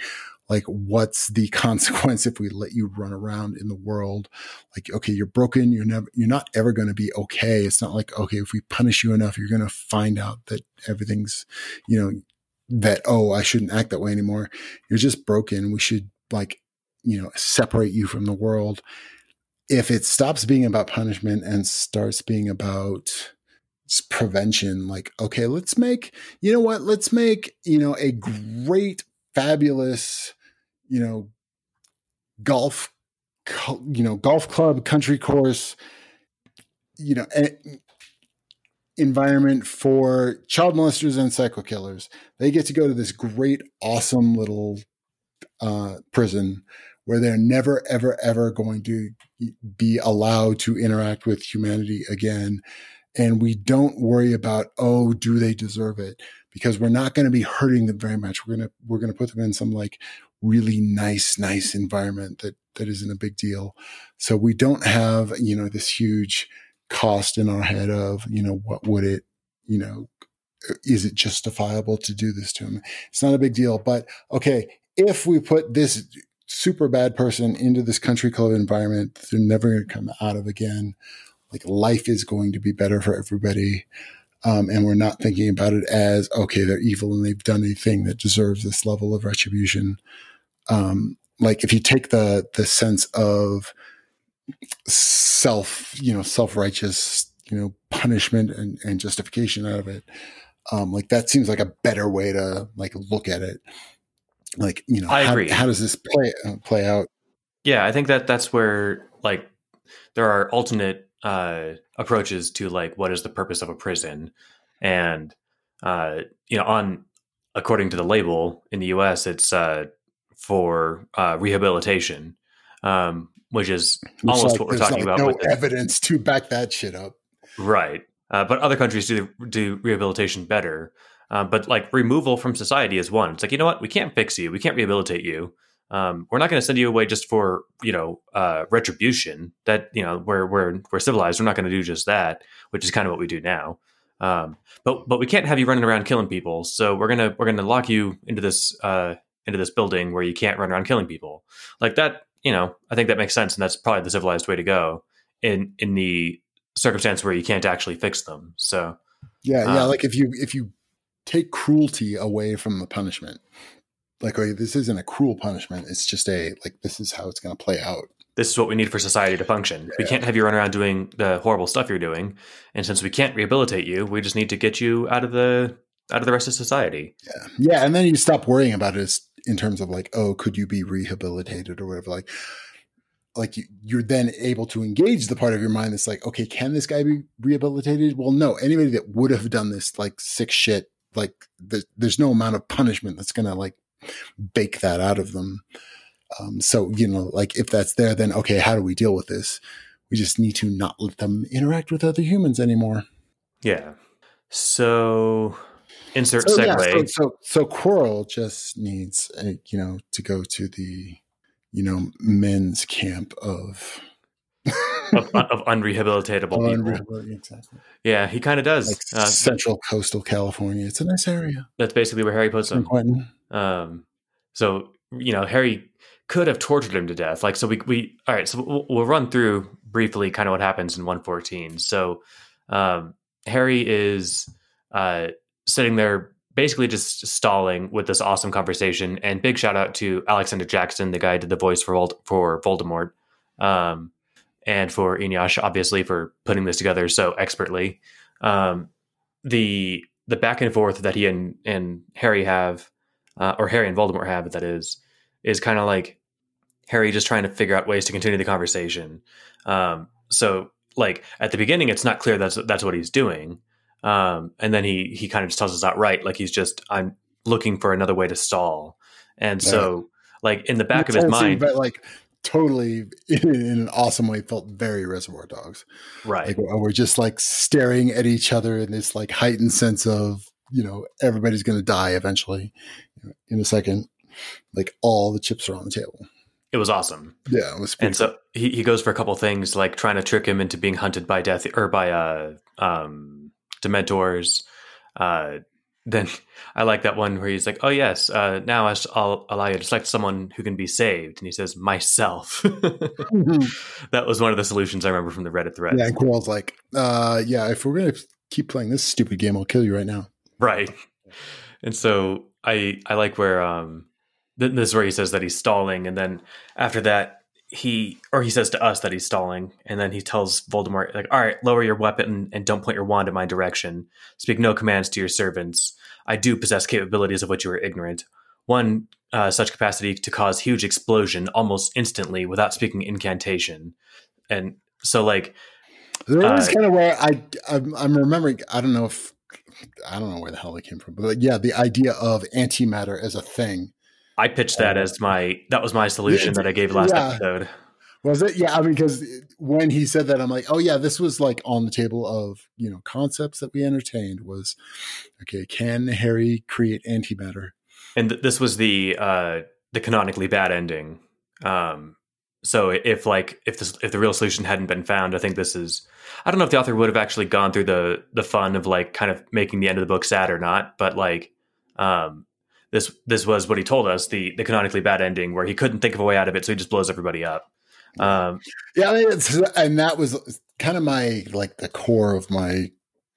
like what's the consequence if we let you run around in the world? Like okay you're broken you're never you're not ever going to be okay. It's not like okay if we punish you enough you're going to find out that everything's you know that oh i shouldn't act that way anymore. You're just broken. We should like you know separate you from the world. If it stops being about punishment and starts being about prevention like okay let's make you know what? Let's make you know a great fabulous you know, golf, you know, golf club, country course, you know, environment for child molesters and psycho killers. They get to go to this great, awesome little uh, prison where they're never, ever, ever going to be allowed to interact with humanity again. And we don't worry about, oh, do they deserve it? Because we're not going to be hurting them very much. We're going to, we're going to put them in some like really nice, nice environment that, that isn't a big deal. So we don't have, you know, this huge cost in our head of, you know, what would it, you know, is it justifiable to do this to him? It's not a big deal, but okay, if we put this super bad person into this country club environment, they're never going to come out of again. Like life is going to be better for everybody. Um, and we're not thinking about it as okay, they're evil and they've done a thing that deserves this level of retribution um, like if you take the the sense of self, you know, self righteous, you know, punishment and, and justification out of it, um, like that seems like a better way to like look at it. Like, you know, I how, agree. how does this play uh, play out? Yeah, I think that that's where like there are alternate uh, approaches to like what is the purpose of a prison, and uh, you know, on according to the label in the U.S., it's uh, for uh, rehabilitation, um, which is almost like, what we're talking like, about. No evidence to back that shit up. Right. Uh, but other countries do do rehabilitation better. Uh, but like removal from society is one. It's like you know what, we can't fix you, we can't rehabilitate you. Um, we're not going to send you away just for you know uh, retribution. That you know we're we're we're civilized. We're not going to do just that, which is kind of what we do now. Um, but but we can't have you running around killing people. So we're gonna we're gonna lock you into this uh, into this building where you can't run around killing people. Like that, you know, I think that makes sense, and that's probably the civilized way to go in in the circumstance where you can't actually fix them. So Yeah, yeah. Um, like if you if you take cruelty away from the punishment, like okay, this isn't a cruel punishment. It's just a like this is how it's going to play out. this is what we need for society to function. We can't have you run around doing the horrible stuff you're doing, and since we can't rehabilitate you, we just need to get you out of the out of the rest of society. Yeah, yeah. And then you stop worrying about it as- in terms of like, oh, could you be rehabilitated or whatever? Like, like you, you're then able to engage the part of your mind that's like, okay, can this guy be rehabilitated? Well, no. Anybody that would have done this like sick shit, like the, there's no amount of punishment that's gonna like bake that out of them. Um, so you know, like if that's there, then okay, how do we deal with this? We just need to not let them interact with other humans anymore. Yeah. So insert So, segue. yeah, so, so so Quirrell just needs uh, you know to go to the you know men's camp of of, of unrehabilitatable people. Exactly Yeah, he kind of does. like Uh, central coastal California. It's a nice area. that's basically where Harry puts him. Um, so you know, Harry could have tortured him to death. Like, so we we all right. So we'll, we'll run through briefly kind of what happens in one fourteen. So um, Harry is uh, sitting there, basically just stalling with this awesome conversation. And big shout out to Alexander Jackson, the guy who did the voice for Vold- for Voldemort, um, and for Eneasz, obviously for putting this together so expertly. Um, the the back and forth that he and and Harry have uh, or Harry and Voldemort have, that is, is kind of like Harry just trying to figure out ways to continue the conversation. Um, so, like at the beginning, it's not clear that's that's what he's doing, um, and then he he kind of just tells us outright, like he's just I'm looking for another way to stall, and so like in the back of his mind, but like totally in, in an awesome way, felt very Reservoir Dogs. right? Like we're just like staring at each other in this like heightened sense of you know everybody's going to die eventually in a second. Like all the chips are on the table. it was awesome. Yeah, it was. and so he, he goes for a couple things like trying to trick him into being hunted by death or by a um dementors uh then i like that one where he's like oh yes uh now I- i'll allow you to select someone who can be saved. And he says myself. That was one of the solutions i remember from the reddit thread yeah, and Quirrell's like, uh, yeah, if we're gonna keep playing this stupid game, I'll kill you right now. right. And so i i like where um this is where he says that he's stalling and then after that he or he says to us that he's stalling and then he tells voldemort like all right lower your weapon and don't point your wand in my direction. Speak no commands to your servants. I do possess capabilities of which you are ignorant. One uh, such capacity to cause huge explosion almost instantly without speaking incantation. And so like There is Uh, kind of where I I'm, I'm remembering. I don't know if I don't know where the hell it came from, but like, yeah, the idea of antimatter as a thing i pitched that Uh, as my that was my solution that i gave last Yeah. episode was it. Yeah, I mean, because when he said that, I'm like, oh yeah, this was like on the table of you know concepts that we entertained. Was okay, can Harry create antimatter? and th- this was the uh the canonically bad ending um so if like if this if the real solution hadn't been found i think this is i don't know if the author would have actually gone through the the fun of like kind of making the end of the book sad or not but like um this this was what he told us the the canonically bad ending where he couldn't think of a way out of it so he just blows everybody up. Um Yeah, it's, and that was kind of my like the core of my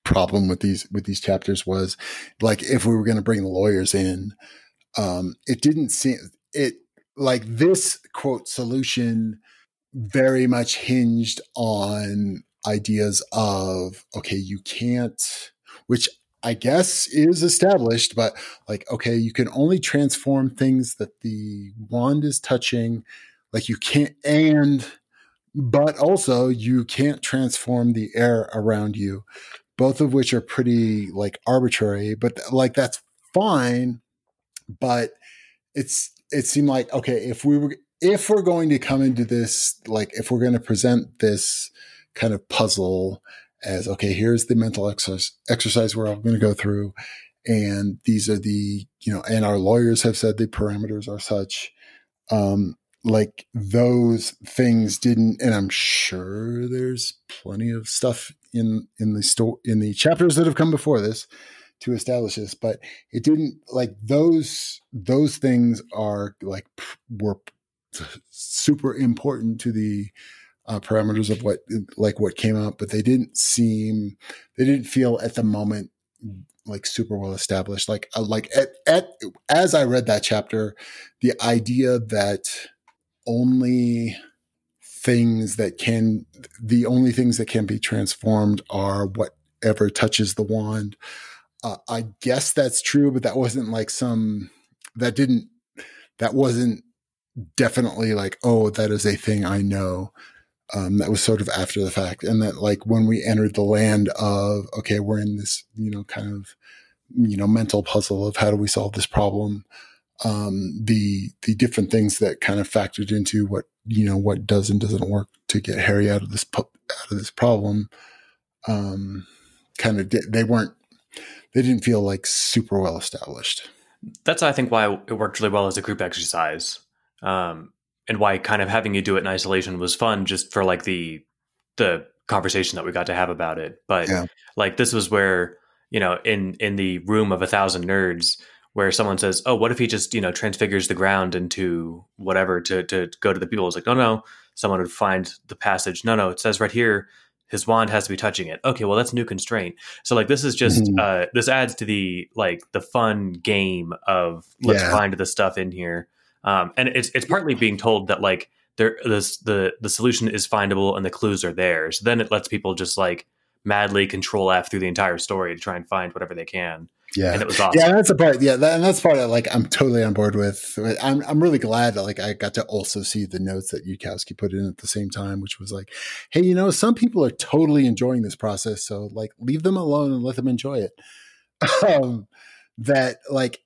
problem with these with these chapters was like if we were going to bring the lawyers in, um, it didn't seem it like this quote solution very much hinged on ideas of okay you can't which i guess is established but like okay you can only transform things that the wand is touching like you can't and but also you can't transform the air around you both of which are pretty like arbitrary but like that's fine but it's it seemed like okay if we were if we're going to come into this like if we're going to present this kind of puzzle as okay here's the mental exercise exercise we're all going to go through. And these are the you know and our lawyers have said the parameters are such um like those things didn't and i'm sure there's plenty of stuff in in the store in the chapters that have come before this to establish this but it didn't like those those things are like were super important to the uh, parameters of what like what came out but they didn't seem they didn't feel at the moment like super well established. Like uh, like at, at as i read that chapter the idea that only things that can the only things that can be transformed are whatever touches the wand. Uh, i guess that's true but that wasn't like some that didn't that wasn't definitely like oh that is a thing i know um, that was sort of after the fact and that like when we entered the land of okay we're in this you know kind of you know mental puzzle of how do we solve this problem um, the the different things that kind of factored into what you know what does and doesn't work to get Harry out of this out of this problem. Um, kind of di- they weren't they didn't feel like super well established. That's I think why it worked really well as a group exercise, um, and why kind of having you do it in isolation was fun just for like the the conversation that we got to have about it. But yeah. like this was where you know in in the room of a thousand nerds where someone says, "Oh, what if he just you know transfigures the ground into whatever to to go to the people?" It's like, "No, no." Someone would find the passage. No, no. It says right here, his wand has to be touching it. Okay, well that's new constraint. So like this is just mm-hmm. uh, this adds to the like the fun game of let's yeah. find the stuff in here. Um, and it's it's partly being told that like there this the the solution is findable and the clues are there. So then it lets people just like madly control F through the entire story to try and find whatever they can. Yeah, and it was awesome. Yeah, that's the part. Yeah, that, and that's part that like I'm totally on board with. I'm I'm really glad that like I got to also see the notes that Yudkowsky put in at the same time, which was like, hey, you know, some people are totally enjoying this process, so like leave them alone and let them enjoy it. um, that like,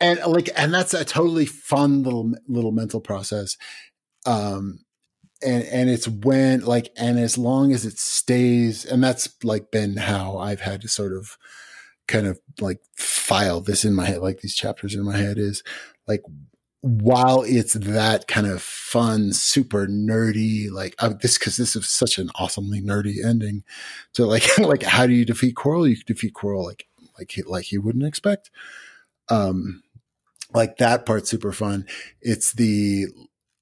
and like, and that's a totally fun little little mental process. Um, and and it's when like, and as long as it stays, and that's like been how I've had to sort of kind of like file this in my head, like these chapters in my head is like, while it's that kind of fun, super nerdy, like uh, this, cause this is such an awesomely nerdy ending to like, like, how do you defeat Quirrell You defeat Quirrell like, like, he, like you wouldn't expect. Um, like that part's super fun. It's the,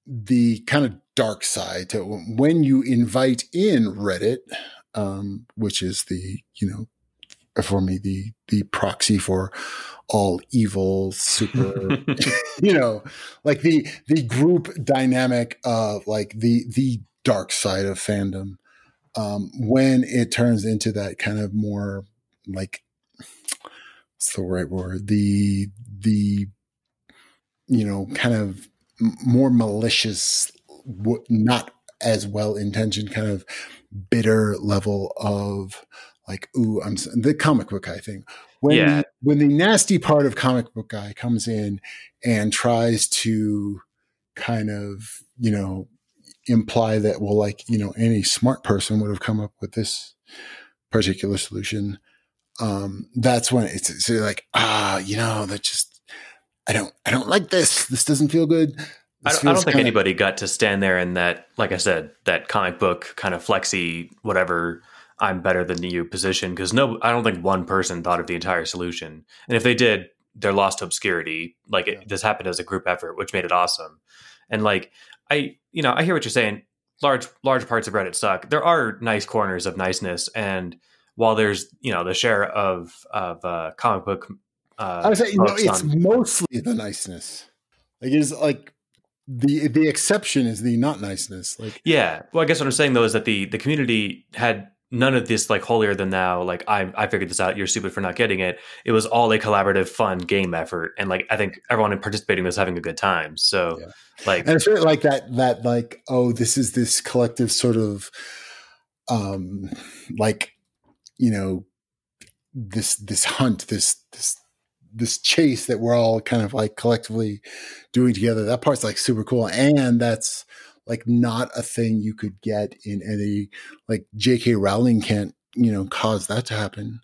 the kind of dark side to when you invite in Reddit, um, which is the, you know, for me the the proxy for all evil super you know like the the group dynamic of like the the dark side of fandom um when it turns into that kind of more like what's the right word the the you know kind of more malicious not as well intentioned kind of bitter level of like, ooh, I'm the comic book guy thing. When yeah. the, when the nasty part of comic book guy comes in and tries to kind of, you know, imply that well, like you know, any smart person would have come up with this particular solution. Um, that's when it's, it's like, ah, you know, that just I don't I don't like this. This doesn't feel good. I don't, I don't, think kinda, anybody got to stand there in that, like I said, that comic book kind of flexy, whatever I'm better than you position because no, I don't think one person thought of the entire solution, and if they did, they're lost to obscurity. Like it, this happened as a group effort, which made it awesome. And like I, you know, I hear what you're saying. Large large parts of Reddit suck. There are nice corners of niceness, and while there's you know the share of of uh, comic book, uh, I would say it's on, mostly the niceness. Like it's like the the exception is the not niceness. Like yeah. Well, I guess what I'm saying though is that the the community had none of this like holier than thou like I I figured this out you're stupid for not getting it it was all a collaborative fun game effort and like I think everyone participating was having a good time so yeah. like and it's really like that that like oh this is this collective sort of um like you know this this hunt this this this chase that we're all kind of like collectively doing together that part's like super cool and that's like not a thing you could get in any like J.K. Rowling can't you know cause that to happen.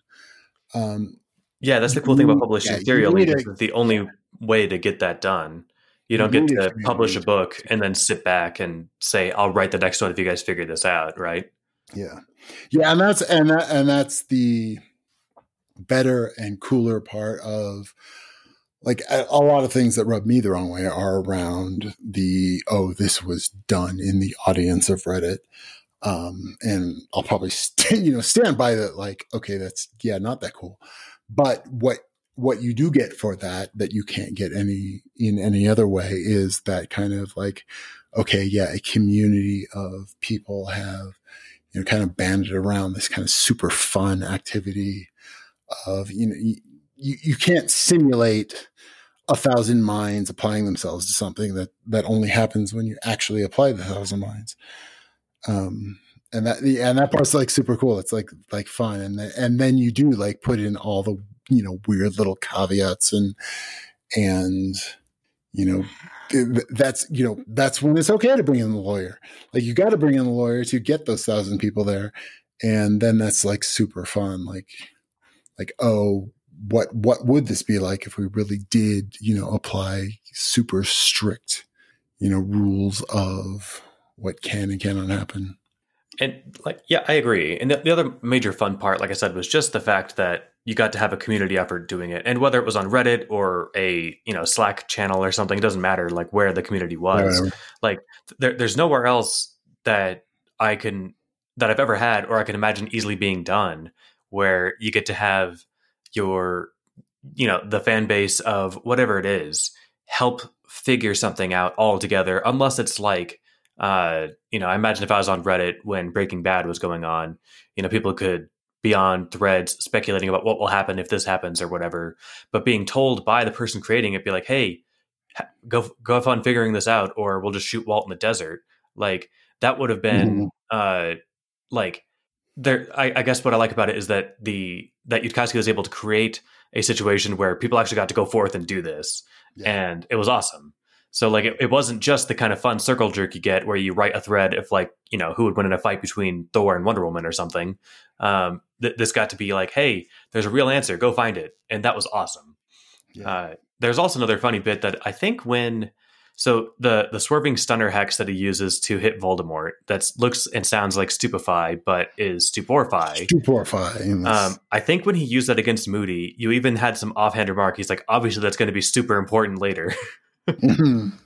Um, yeah, that's the cool thing about publishing yeah, serially. It's the only way to get that done. You don't you get to publish a book and then sit back and say, "I'll write the next one if you guys figure this out." Right? Yeah, yeah, and that's and that, and that's the better and cooler part of like a, lot of things that rub me the wrong way are around the oh this was done in the audience of reddit. Um, and i'll probably you know stand by that like okay that's yeah not that cool. But what what you do get for that that you can't get any in any other way is that kind of like okay yeah a community of people have you know kind of banded around this kind of super fun activity of you know you, you can't simulate a thousand minds applying themselves to something that that only happens when you actually apply the thousand minds. Um, and that and that part's like super cool. It's like like fun, and and then you do like put in all the you know weird little caveats and and you know that's you know that's when it's okay to bring in the lawyer. Like you got to bring in the lawyer to get those thousand people there, and then that's like super fun. Like like oh what what would this be like if we really did you know apply super strict you know rules of what can and cannot happen? And like yeah i agree. And the, the other major fun part like i said was just the fact that you got to have a community effort doing it. And whether it was on reddit or a you know slack channel or something it doesn't matter like where the community was. Like there, there's nowhere else that i can that i've ever had or i can imagine easily being done where you get to have your you know the fan base of whatever it is help figure something out all together unless it's like uh you know i imagine if i was on reddit when breaking bad was going on you know people could be on threads speculating about what will happen if this happens or whatever but being told by the person creating it be like hey go go have fun figuring this out or we'll just shoot walt in the desert like that would have been mm-hmm. uh like there I, I, guess what I like about it is that the that Yudkowsky was able to create a situation where people actually got to go forth and do this, yeah. and it was awesome. So like it, it, wasn't just the kind of fun circle jerk you get where you write a thread if like you know who would win in a fight between Thor and Wonder Woman or something. Um, th- this got to be like, hey, there's a real answer, go find it, and that was awesome. Yeah. Uh, there's also another funny bit that I think when so the the swerving stunner hex that he uses to hit Voldemort that looks and sounds like stupefy, but is stuporify. Stuporify. Um, I think when he used that against Moody, you even had some offhand remark. He's like, obviously that's going to be super important later. mm-hmm.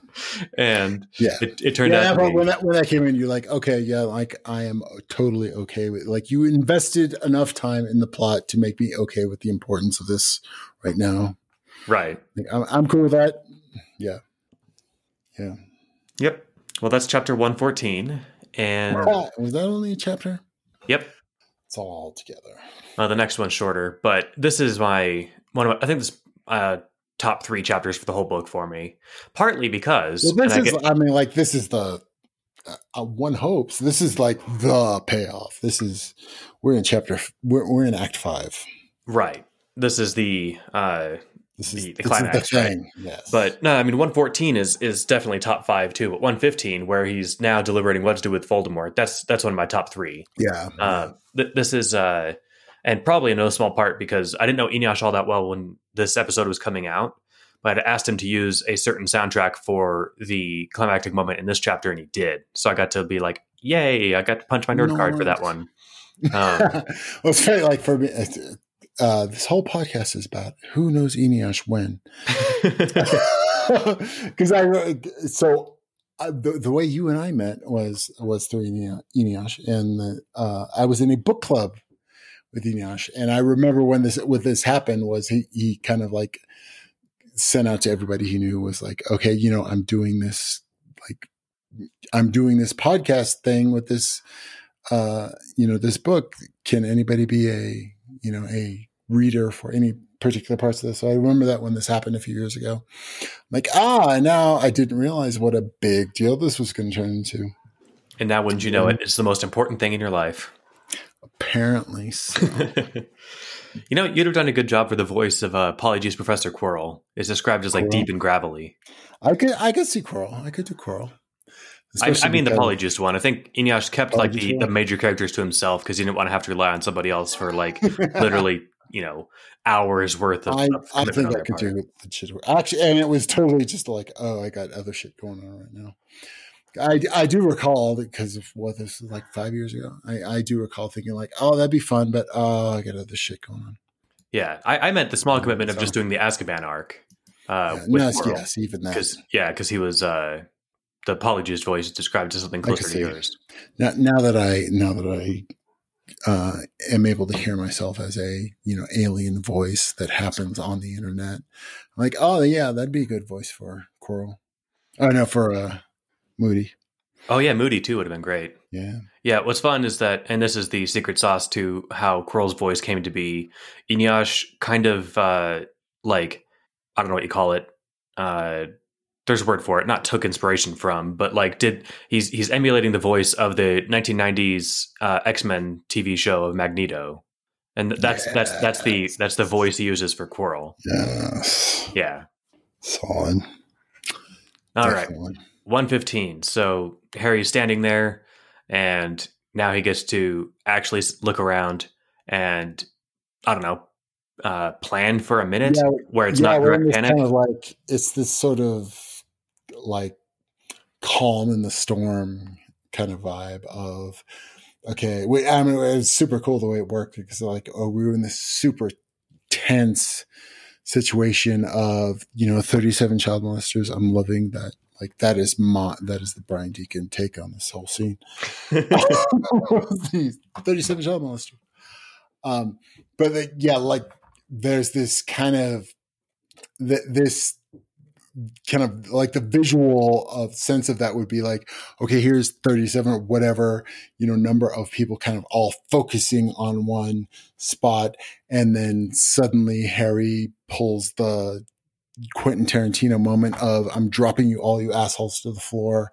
And yeah, it, it turned yeah, out. When that when that came in, you're like, okay, yeah, like I am totally okay with. Like you invested enough time in the plot to make me okay with the importance of this right now. Right. Like, I'm, I'm cool with that. Yeah. Yeah. Yep. Well, that's chapter 114. And was that only a chapter? Yep. It's all together. Uh, the next one's shorter, but this is my one of my, I think this uh, top three chapters for the whole book for me. Partly because well, this is, I, get, I, mean, like this is the uh, one hopes this is like the payoff. This is we're in chapter we're, we're in Act Five, right? This is the uh, this is the, the climax, the right? Yes. But no, I mean, 114 is is definitely top five too. But 115, where he's now deliberating what to do with Voldemort, that's that's one of my top three. Yeah. Uh, th- this is, uh, and probably in no small part because I didn't know Eneasz all that well when this episode was coming out. But I asked him to use a certain soundtrack for the climactic moment in this chapter, and he did. So I got to be like, "Yay! I got to punch my nerd no. card for that one." Um, well, it's very like for me uh, this whole podcast is about who knows Eneasz when. Because I so uh, the, the way you and I met was was through Eneasz, and uh, I was in a book club with Eneasz, and I remember when this when this happened was he he kind of like sent out to everybody he knew was like, okay, you know, I'm doing this like I'm doing this podcast thing with this, uh, you know, this book. Can anybody be a, you know, a reader for any particular parts of this? So I remember that when this happened a few years ago. I'm like, ah, now I didn't realize what a big deal this was going to turn into. And now, wouldn't you know it, it's the most important thing in your life. Apparently so. you know, you'd have done a good job for the voice of uh, Polyjuice Professor Quirrell. It's described as like Quirrell. deep and gravelly. I could, I could see Quirrell. I could do Quirrell. I, I, mean the Polyjuice one. I think Eneasz kept like the, the major characters to himself because he didn't want to have to rely on somebody else for like literally, you know, hours worth of. I, I think I could part. do the shit. Actually, and it was totally just like, oh, I got other shit going on right now. I, I do recall because of what this was like five years ago. I, I do recall thinking like, oh, that'd be fun, but oh, I got other shit going on. Yeah, I, I meant the small commitment of just doing the Azkaban arc. Uh, yeah, yes, yes, even that. Cause, yeah, because he was uh, the Polyjuice voice described as something closer to yours. Now, now that I now that I uh, am able to hear myself as a you know alien voice that happens on the internet, I'm like, oh yeah, that'd be a good voice for Quirrell. Oh no, for uh, Moody. Oh yeah, Moody too would have been great. Yeah. Yeah, what's fun is that, and this is the secret sauce to how Quirrell's voice came to be. Eneasz kind of uh, like I don't know what you call it. Uh, there's a word for it. Not took inspiration from, but like did he's he's emulating the voice of the 1990s uh, X Men TV show of Magneto, and that's yes. that's that's the that's the voice he uses for Quirrell. Yes. Yeah. Solid. All Definitely. right. 115. So Harry's standing there and now he gets to actually look around and I don't know, uh, plan for a minute yeah, where it's yeah, not direct panic. Kind of like it's this sort of like calm in the storm kind of vibe of okay. We, I mean, it's super cool the way it worked because like oh, we were in this super tense situation of you know 37 child molesters. I'm loving that like that is my that is the Brian Deacon take on this whole scene. 37 child molester. Um, but the, yeah, like there's this kind of th- this kind of like the visual of sense of that would be like, okay, here's 37 or whatever, you know, number of people kind of all focusing on one spot. And then suddenly Harry pulls the Quentin Tarantino moment of I'm dropping you all you assholes to the floor.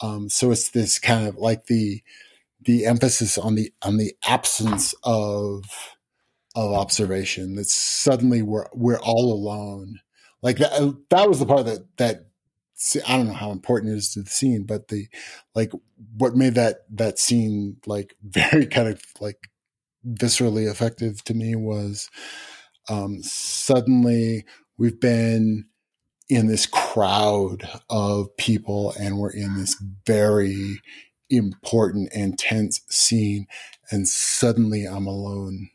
Um, so it's this kind of like the the emphasis on the on the absence of of observation that suddenly we're we're all alone. Like that that was the part that that I don't know how important it is to the scene, but the like what made that that scene like very kind of like viscerally effective to me was um, suddenly we've been in this crowd of people and we're in this very important and tense scene and suddenly i'm alone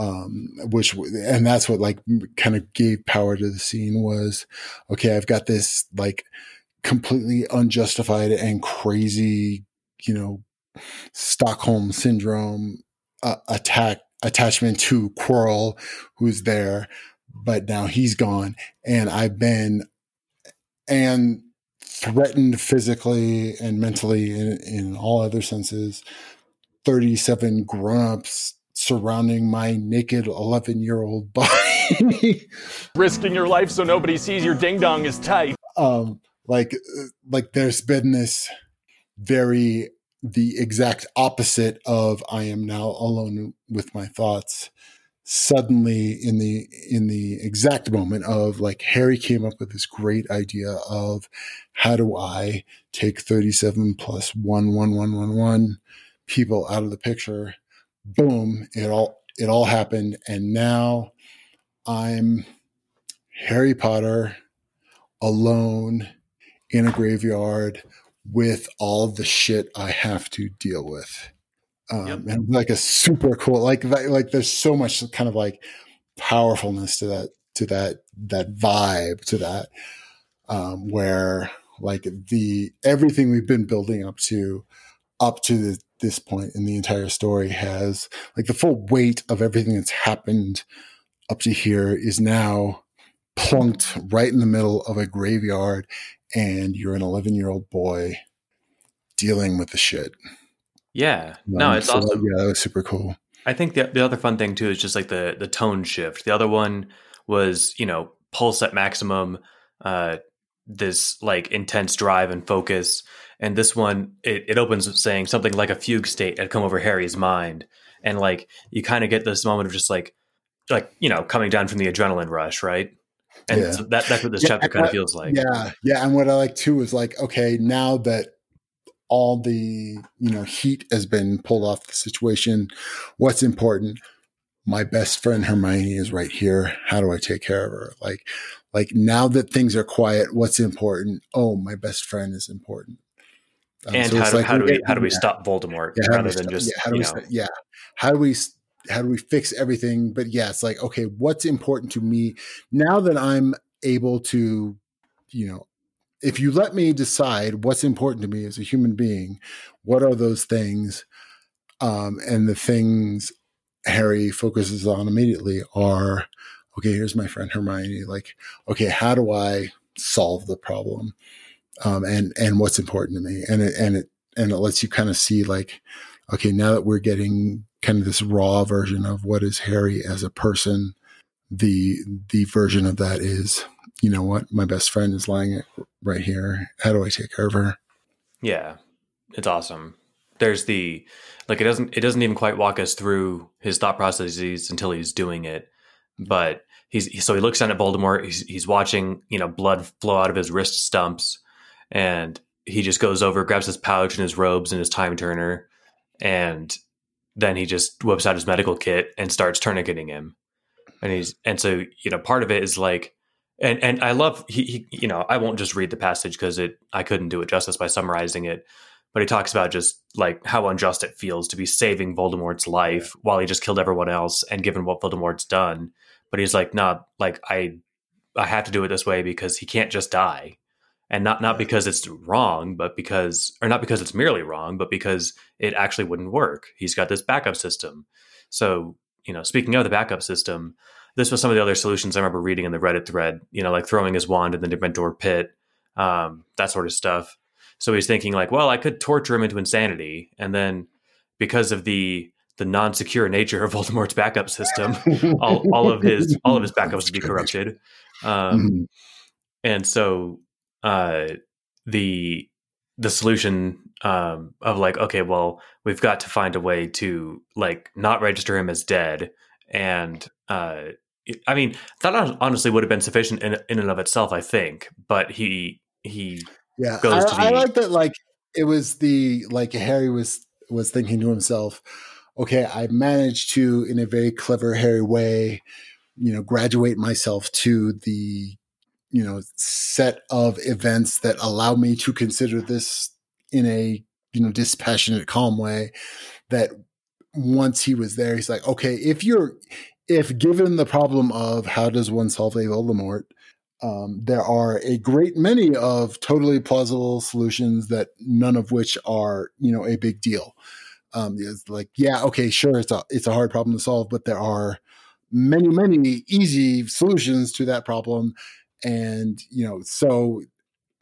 um, which and that's what like kind of gave power to the scene was okay i've got this like completely unjustified and crazy you know stockholm syndrome uh, attack attachment to Quirrell, who's there but now he's gone and I've been and threatened physically and mentally in, in all other senses. 37 grown-ups surrounding my naked 11 year old body. Risking your life so nobody sees your ding dong is tight. Um, like, like there's been this very, the exact opposite of I am now alone with my thoughts suddenly in the in the exact moment of like Harry came up with this great idea of how do I take 37 plus one one one one one people out of the picture. Boom, it all it all happened and now I'm Harry Potter alone in a graveyard with all the shit I have to deal with um, yep. and like a super cool like like there's so much kind of like powerfulness to that to that that vibe to that um, where like the everything we've been building up to up to the, this point in the entire story has like the full weight of everything that's happened up to here is now plunked right in the middle of a graveyard and you're an 11 year old boy dealing with the shit. Yeah, no, it's so awesome. yeah, that was super cool. I think the the other fun thing too is just like the the tone shift. The other one was you know pulse at maximum, uh, this like intense drive and focus, and this one it, it opens saying something like a fugue state had come over Harry's mind, and like you kind of get this moment of just like like you know coming down from the adrenaline rush, right? And yeah. so that that's what this yeah, chapter kind of feels like. Yeah, yeah, and what I like too is like okay, now that all the you know heat has been pulled off the situation, what's important? My best friend Hermione is right here. How do I take care of her? Like, like now that things are quiet, what's important? Oh, my best friend is important. Um, and so how, do, like how do we how do we stop Voldemort yeah, rather than stop, just yeah, how do we yeah how do we how do we fix everything? But yeah, it's like okay, what's important to me now that I'm able to, you know, if you let me decide what's important to me as a human being, what are those things? Um, and the things Harry focuses on immediately are okay, here's my friend Hermione. Like, okay, how do I solve the problem? Um, and and what's important to me, and it and it and it lets you kind of see like, okay, now that we're getting kind of this raw version of what is Harry as a person, the the version of that is, you know what, my best friend is lying right here. How do I take care of her? Yeah, it's awesome. There's the like it doesn't it doesn't even quite walk us through his thought processes until he's doing it, but he's so he looks down at Voldemort. He's he's watching you know blood flow out of his wrist stumps and he just goes over, grabs his pouch and his robes and his time turner, and then he just whips out his medical kit and starts tourniqueting him. And he's and so you know part of it is like and and I love he, he you know I won't just read the passage because it I couldn't do it justice by summarizing it, but he talks about just like how unjust it feels to be saving Voldemort's life while he just killed everyone else and given what Voldemort's done. But he's like, nah, like I I have to do it this way because he can't just die and not not because it's wrong but because or not because it's merely wrong but because it actually wouldn't work. He's got this backup system. So you know speaking of the backup system this was some of the other solutions i remember reading in the reddit thread you know like throwing his wand in the dementor pit um, that sort of stuff. So he's thinking like well i could torture him into insanity. And then because of the the non-secure nature of Voldemort's backup system, all, all of his all of his backups would be corrupted, um, mm-hmm. and so uh, the the solution um, of like, okay, well, we've got to find a way to like not register him as dead, and uh, I mean that honestly would have been sufficient in, in and of itself, I think. But he he yeah, goes I, to the, I like that. Like it was the like Harry was was thinking to himself, okay, I managed to in a very clever Harry way, you know, graduate myself to the you know set of events that allow me to consider this in a you know dispassionate calm way that once he was there he's like okay if you're if given the problem of how does one solve a voldemort um, there are a great many of totally plausible solutions that none of which are you know a big deal. Um, it's like yeah okay sure it's a it's a hard problem to solve but there are many many easy solutions to that problem and you know so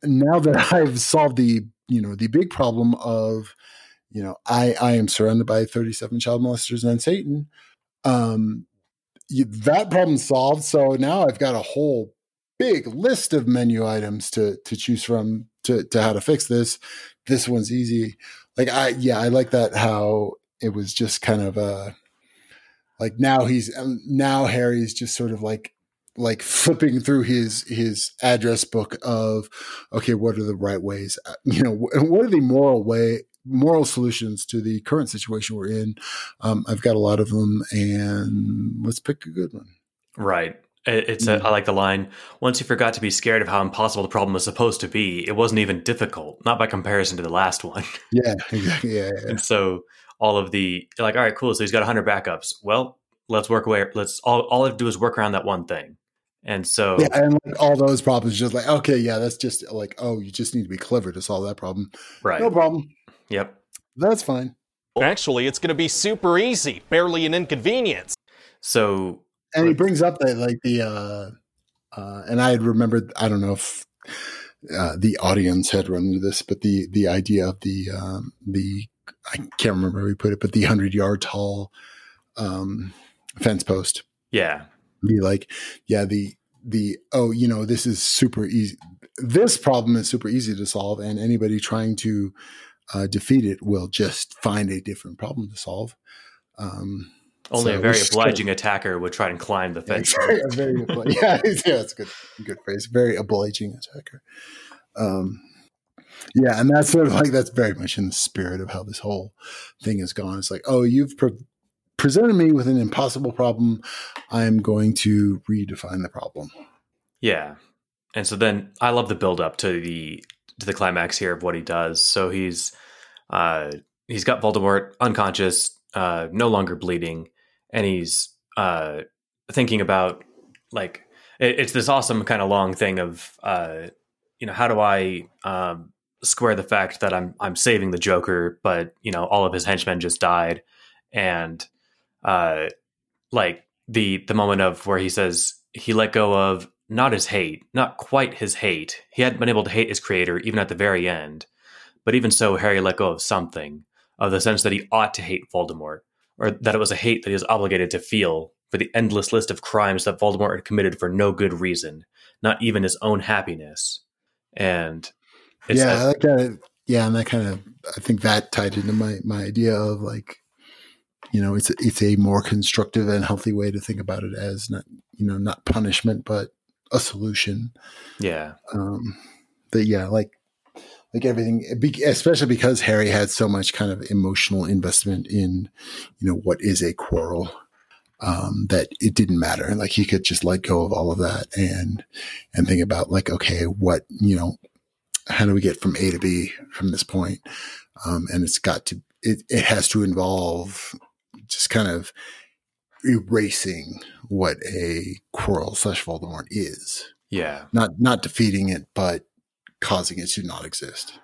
now that i've solved the you know the big problem of you know i i am surrounded by 37 child molesters and satan um you, that problem solved so now i've got a whole big list of menu items to to choose from to to how to fix this. This one's easy. Like i yeah i like that how it was just kind of a like now he's um, now harry's just sort of like like flipping through his his address book of okay what are the right ways uh, you know what are the moral way moral solutions to the current situation we're in um, i've got a lot of them and let's pick a good one right it's a, I like the line. Once you forgot to be scared of how impossible the problem was supposed to be, it wasn't even difficult, not by comparison to the last one. Yeah, exactly. Yeah, yeah. And so all of the like, all right, cool. So he's got 100 backups. Well, let's work away. Let's all all I have to do is work around that one thing. And so, yeah, and like all those problems, just like, okay, yeah, that's just like, oh, you just need to be clever to solve that problem. Right. No problem. Yep. That's fine. Actually, it's going to be super easy, barely an inconvenience. So, and he brings up that, like, the, uh, uh, and I had remembered, I don't know if uh, the audience had run into this, but the the idea of the um, the I can't remember how we put it, but the hundred yard tall um, fence post. Yeah, be like, yeah, the the oh, you know, this is super easy. This problem is super easy to solve, and anybody trying to uh, defeat it will just find a different problem to solve. Um, Only so a very obliging attacker would try and climb the fence. Yeah, very, very yeah, yeah, that's a good, good phrase. Very obliging attacker. Um, yeah, and that's sort of like that's very much in the spirit of how this whole thing has gone. It's like, oh, you've presented me with an impossible problem. I am going to redefine the problem. Yeah, and so then I love the build up to the to the climax here of what he does. So he's uh, he's got Voldemort unconscious, uh, no longer bleeding, and he's uh, thinking about like it, it's this awesome kind of long thing of uh, you know how do I um, square the fact that I'm I'm saving the Joker, but you know all of his henchmen just died, and uh, like the the moment of where he says he let go of not his hate, not quite his hate. He hadn't been able to hate his creator even at the very end, but even so, Harry let go of something of the sense that he ought to hate Voldemort, or that it was a hate that he was obligated to feel for the endless list of crimes that Voldemort had committed for no good reason, not even his own happiness. And yeah, that kind of yeah, and that kind of I think that tied into my my idea of like you know it's a, it's a more constructive and healthy way to think about it as not you know not punishment but a solution. Yeah. Um. But yeah, like like everything, especially because Harry had so much kind of emotional investment in, you know, what is a Quirrell, um, that it didn't matter. Like he could just let go of all of that and, and think about like, okay, what, you know, how do we get from A to B from this point? Um, and it's got to, it, it has to involve just kind of erasing what a Quirrell slash Voldemort is. Yeah. Not, not defeating it, but causing it to not exist.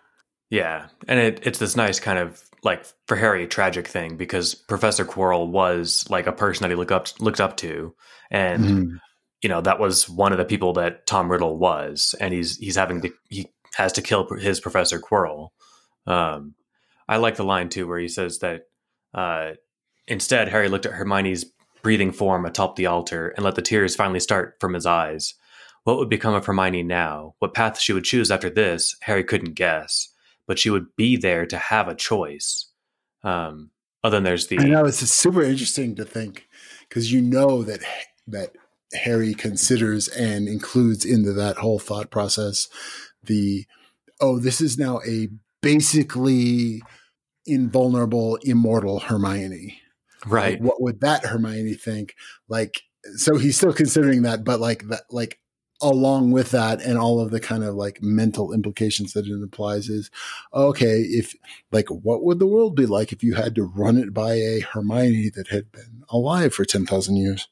Yeah. And it, it's this nice kind of like for Harry tragic thing because Professor Quirrell was like a person that he looked up looked up to. And mm-hmm. you know, that was one of the people that Tom Riddle was. And he's he's having to he has to kill his Professor Quirrell. Um, I like the line too where he says that uh, instead Harry looked at Hermione's breathing form atop the altar and let the tears finally start from his eyes. What would become of Hermione now? What path she would choose after this, Harry couldn't guess, but she would be there to have a choice. Um, other than there's the. I know it's super interesting to think because you know that that Harry considers and includes into that whole thought process the oh this is now a basically invulnerable immortal Hermione. Right. Like, what would that Hermione think? Like so he's still considering that but like that like along with that and all of the kind of like mental implications that it implies is okay if like what would the world be like if you had to run it by a hermione that had been alive for 10,000 years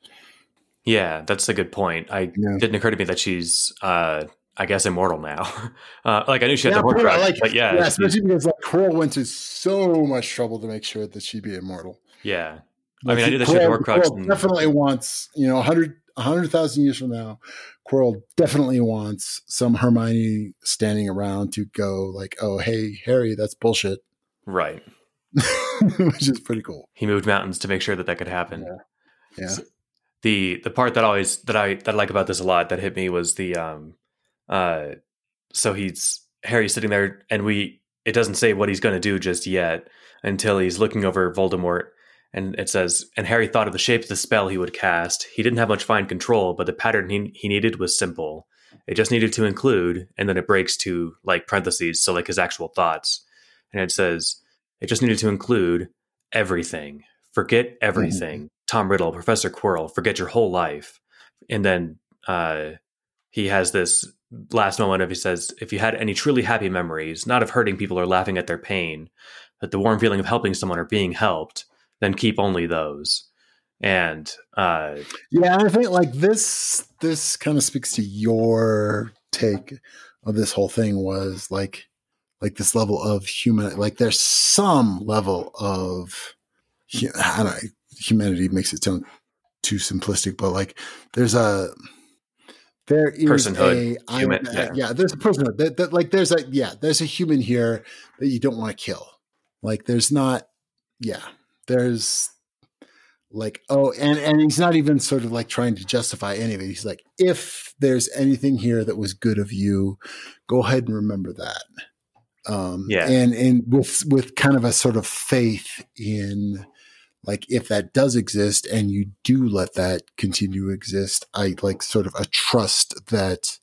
yeah that's a good point i yeah. didn't occur to me that she's uh I guess immortal now. Uh, like I knew she had yeah, the Horcrux, like, but yeah, yeah especially because like Quirrell went to so much trouble to make sure that she'd be immortal. Yeah, like, I mean, I knew that she had the Horcrux. And... Definitely wants you know hundred hundred thousand years from now, Quirrell definitely wants some Hermione standing around to go like, "Oh, hey, Harry, that's bullshit." Right. Which is pretty cool. He moved mountains to make sure that that could happen. Yeah. yeah. So the the part that always that I that I like about this a lot that hit me was the um uh so he's Harry sitting there and we it doesn't say what he's going to do just yet until he's looking over Voldemort and it says, and Harry thought of the shape of the spell he would cast. He didn't have much fine control, but the pattern he, he needed was simple. It just needed to include, and then it breaks to like parentheses, so like his actual thoughts. And it says, it just needed to include everything. Forget everything. Mm-hmm. Tom Riddle, Professor Quirrell, forget your whole life. And then uh, he has this last moment of he says, if you had any truly happy memories, not of hurting people or laughing at their pain, but the warm feeling of helping someone or being helped, then keep only those. And uh, yeah, I think like this this kind of speaks to your take of this whole thing was like like this level of human like there's some level of I don't know, humanity makes it sound too simplistic, but like there's a there is personhood. A, human, yeah. yeah. there's a personhood. That, that, like there's a yeah, there's a human here that you don't want to kill. Like there's not, yeah, there's like oh, and and he's not even sort of like trying to justify any of it. He's like, if there's anything here that was good of you, go ahead and remember that. Um, yeah, and and with with kind of a sort of faith in like if that does exist and you do let that continue to exist i like sort of a trust that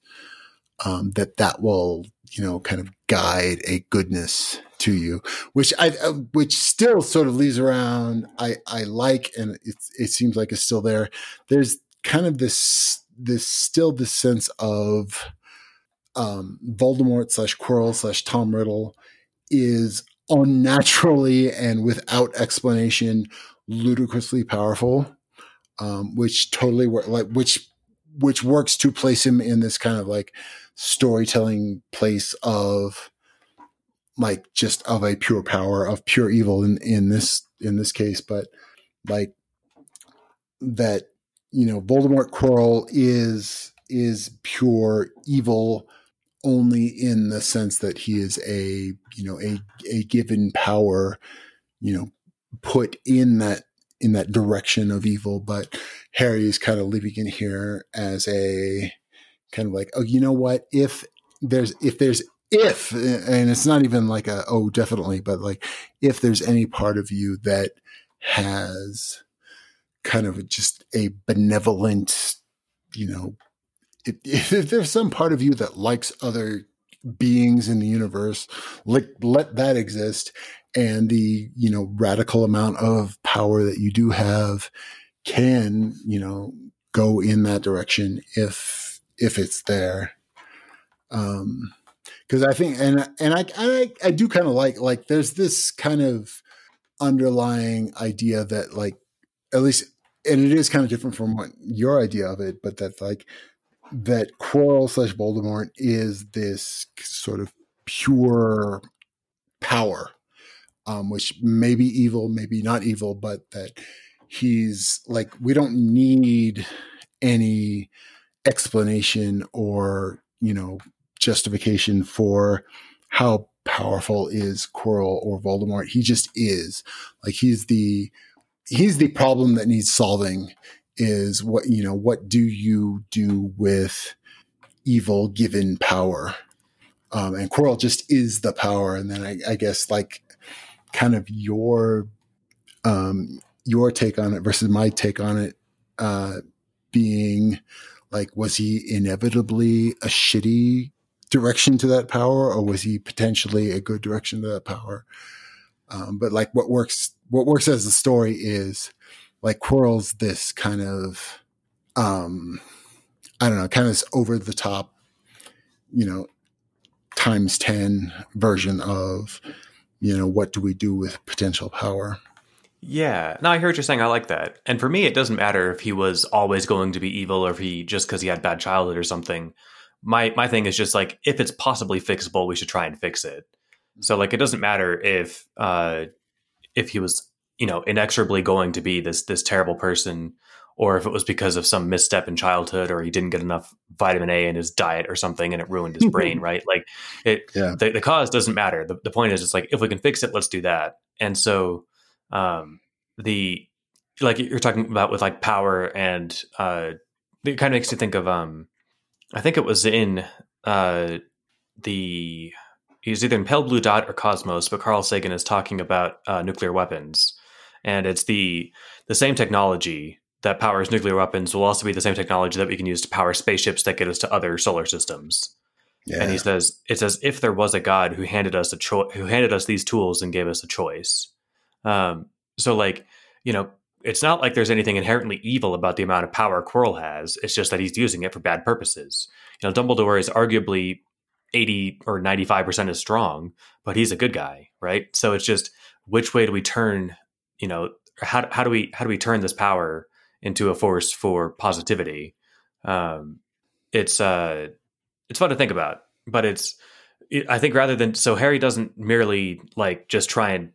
um that that will you know kind of guide a goodness to you which i uh, which still sort of leaves around i i like and it it seems like it's still there. There's kind of this this still this sense of um voldemort slash quirrell slash tom riddle is unnaturally and without explanation ludicrously powerful, um, which totally work like which which works to place him in this kind of like storytelling place of like just of a pure power of pure evil in in this in this case, but like that you know Voldemort Quirrell is is pure evil only in the sense that he is a you know a a given power you know put in that in that direction of evil. But harry is kind of living in here as a kind of like oh you know what? If there's if there's if and it's not even like a oh definitely but like if there's any part of you that has kind of just a benevolent you know if, if there's some part of you that likes other beings in the universe let let that exist. And the you know radical amount of power that you do have can you know go in that direction if if it's there. Um because i think and and i i, I do kind of like like there's this kind of underlying idea that like at least and it is kind of different from what your idea of it but that like that Quirrell slash Voldemort is this sort of pure power, um, which may be evil, maybe not evil, but that he's like, we don't need any explanation or, you know, justification for how powerful is Quirrell or Voldemort. He just is. Like he's the he's the problem that needs solving is what you know what do you do with evil given power um, and Quirrell just is the power and then I, I guess like kind of your um, your take on it versus my take on it uh, being like was he inevitably a shitty direction to that power or was he potentially a good direction to that power um, but like what works what works as a story is like Quirrell's this kind of um I don't know, kind of this over the top, you know, times 10 version of, you know, what do we do with potential power? Yeah. No, I hear what you're saying. I like that. And for me, it doesn't matter if he was always going to be evil or if he just because he had bad childhood or something. My my thing is just like if it's possibly fixable, we should try and fix it. So like it doesn't matter if uh if he was you know inexorably going to be this this terrible person or if it was because of some misstep in childhood or he didn't get enough vitamin A in his diet or something and it ruined his brain, right? Like it yeah. the, the cause doesn't matter. The, the point is it's like if we can fix it, let's do that. And so um the like you're talking about with like power and uh it kind of makes you think of um I think it was in uh the he's either in Pale Blue Dot or Cosmos, but Carl Sagan is talking about uh, nuclear weapons and it's the the same technology that powers nuclear weapons will also be the same technology that we can use to power spaceships that get us to other solar systems. Yeah. And he says it's as if there was a god who handed us a choice, who handed us these tools and gave us a choice. Um, so, like you know, it's not like there's anything inherently evil about the amount of power Quirrell has. It's just that he's using it for bad purposes. You know, Dumbledore is arguably eighty or ninety five percent as strong, but he's a good guy, right? So it's just which way do we turn you know how how do we how do we turn this power into a force for positivity? Um, it's uh, it's fun to think about, but it's it, I think rather than so Harry doesn't merely like just try and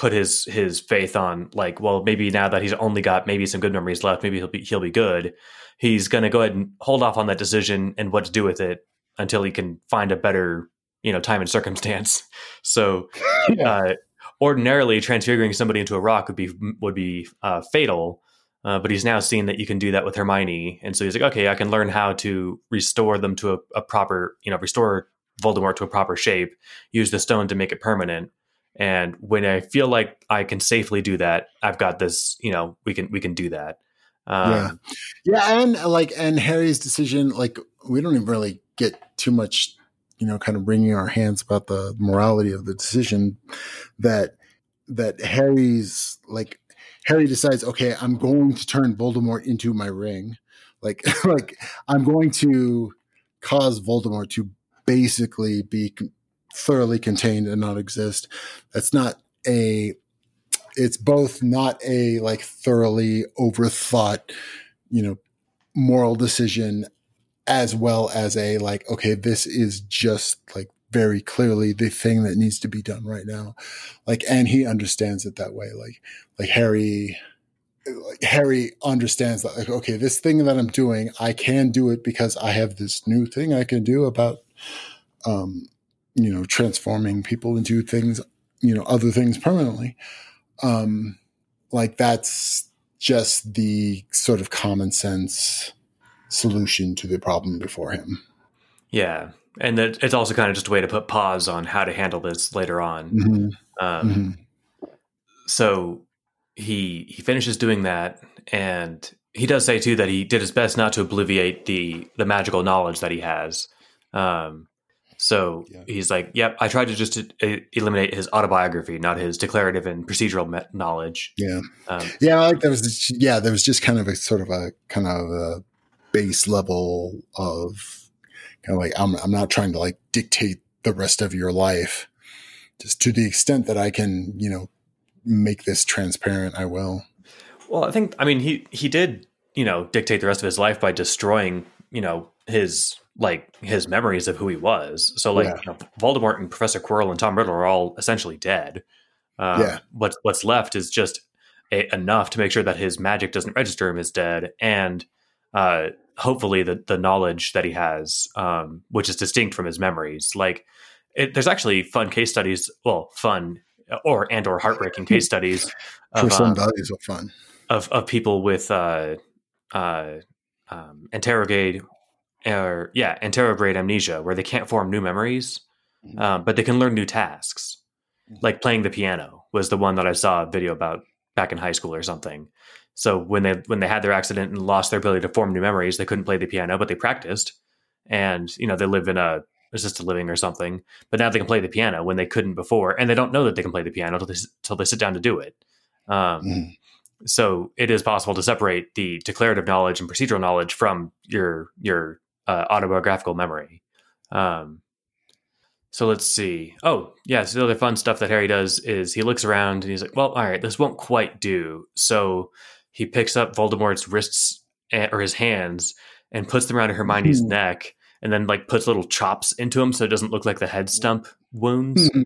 put his his faith on like, well, maybe now that he's only got maybe some good memories left, maybe he'll be he'll be good. He's going to go ahead and hold off on that decision and what to do with it until he can find a better you know time and circumstance. So, yeah. uh, ordinarily transfiguring somebody into a rock would be would be uh, fatal. Uh, but he's now seen that you can do that with Hermione, and so he's like, okay, I can learn how to restore them to a, a proper, you know, restore Voldemort to a proper shape. Use the stone to make it permanent. And when I feel like I can safely do that, I've got this. You know, we can we can do that. Um, yeah, yeah, and like and Harry's decision, like we don't even really get too much you know, kind of wringing our hands about the morality of the decision that that Harry's like Harry decides, okay, I'm going to turn Voldemort into my ring. Like like I'm going to cause Voldemort to basically be thoroughly contained and not exist. That's not a it's both not a like thoroughly overthought, you know, moral decision as well as a like, okay, this is just like very clearly the thing that needs to be done right now. Like, and he understands it that way. Like, like Harry, like Harry understands that, like, okay, this thing that I'm doing, I can do it because I have this new thing I can do about, um, you know, transforming people into things, you know, other things permanently. Um, like that's just the sort of common sense, solution to the problem before him. Yeah. And that it's also kind of just a way to put pause on how to handle this later on. Mm-hmm. Um, mm-hmm. So he he finishes doing that, and he does say too that he did his best not to obliviate the the magical knowledge that he has. Um, so yeah. he's like, "Yep, I tried to just to eliminate his autobiography, not his declarative and procedural me- knowledge." Yeah, um, yeah, I like there was, yeah, there was just kind of a sort of a kind of a base level of kind of like I'm I'm not trying to like dictate the rest of your life. Just to the extent that I can, you know, make this transparent, I will. Well, I think I mean he he did, you know, dictate the rest of his life by destroying, you know, his like his memories of who he was. So like yeah. you know, Voldemort and Professor Quirrell and Tom Riddle are all essentially dead. Um, yeah. What's what's left is just a, enough to make sure that his magic doesn't register him as dead, and uh, hopefully the the knowledge that he has, um, which is distinct from his memories. Like it, there's actually fun case studies. Well, fun or and or heartbreaking case studies. Of, For some values of fun of of people with uh, uh, um, anterograde or yeah anterograde amnesia, where they can't form new memories, mm-hmm. uh, but they can learn new tasks. Mm-hmm. Like playing the piano was the one that I saw a video about back in high school or something. So when they when they had their accident and lost their ability to form new memories, they couldn't play the piano, but they practiced. And you know they live in a assisted living or something, but now they can play the piano when they couldn't before, and they don't know that they can play the piano until they, until they sit down to do it. Um, mm. So it is possible to separate the declarative knowledge and procedural knowledge from your your uh, autobiographical memory. Um, so let's see. Oh, yeah. So the other fun stuff that Harry does is he looks around and he's like, "Well, all right, this won't quite do." So he picks up Voldemort's wrists or his hands and puts them around Hermione's mm. neck and then like puts little chops into him so it doesn't look like the head stump wounds. Hmm.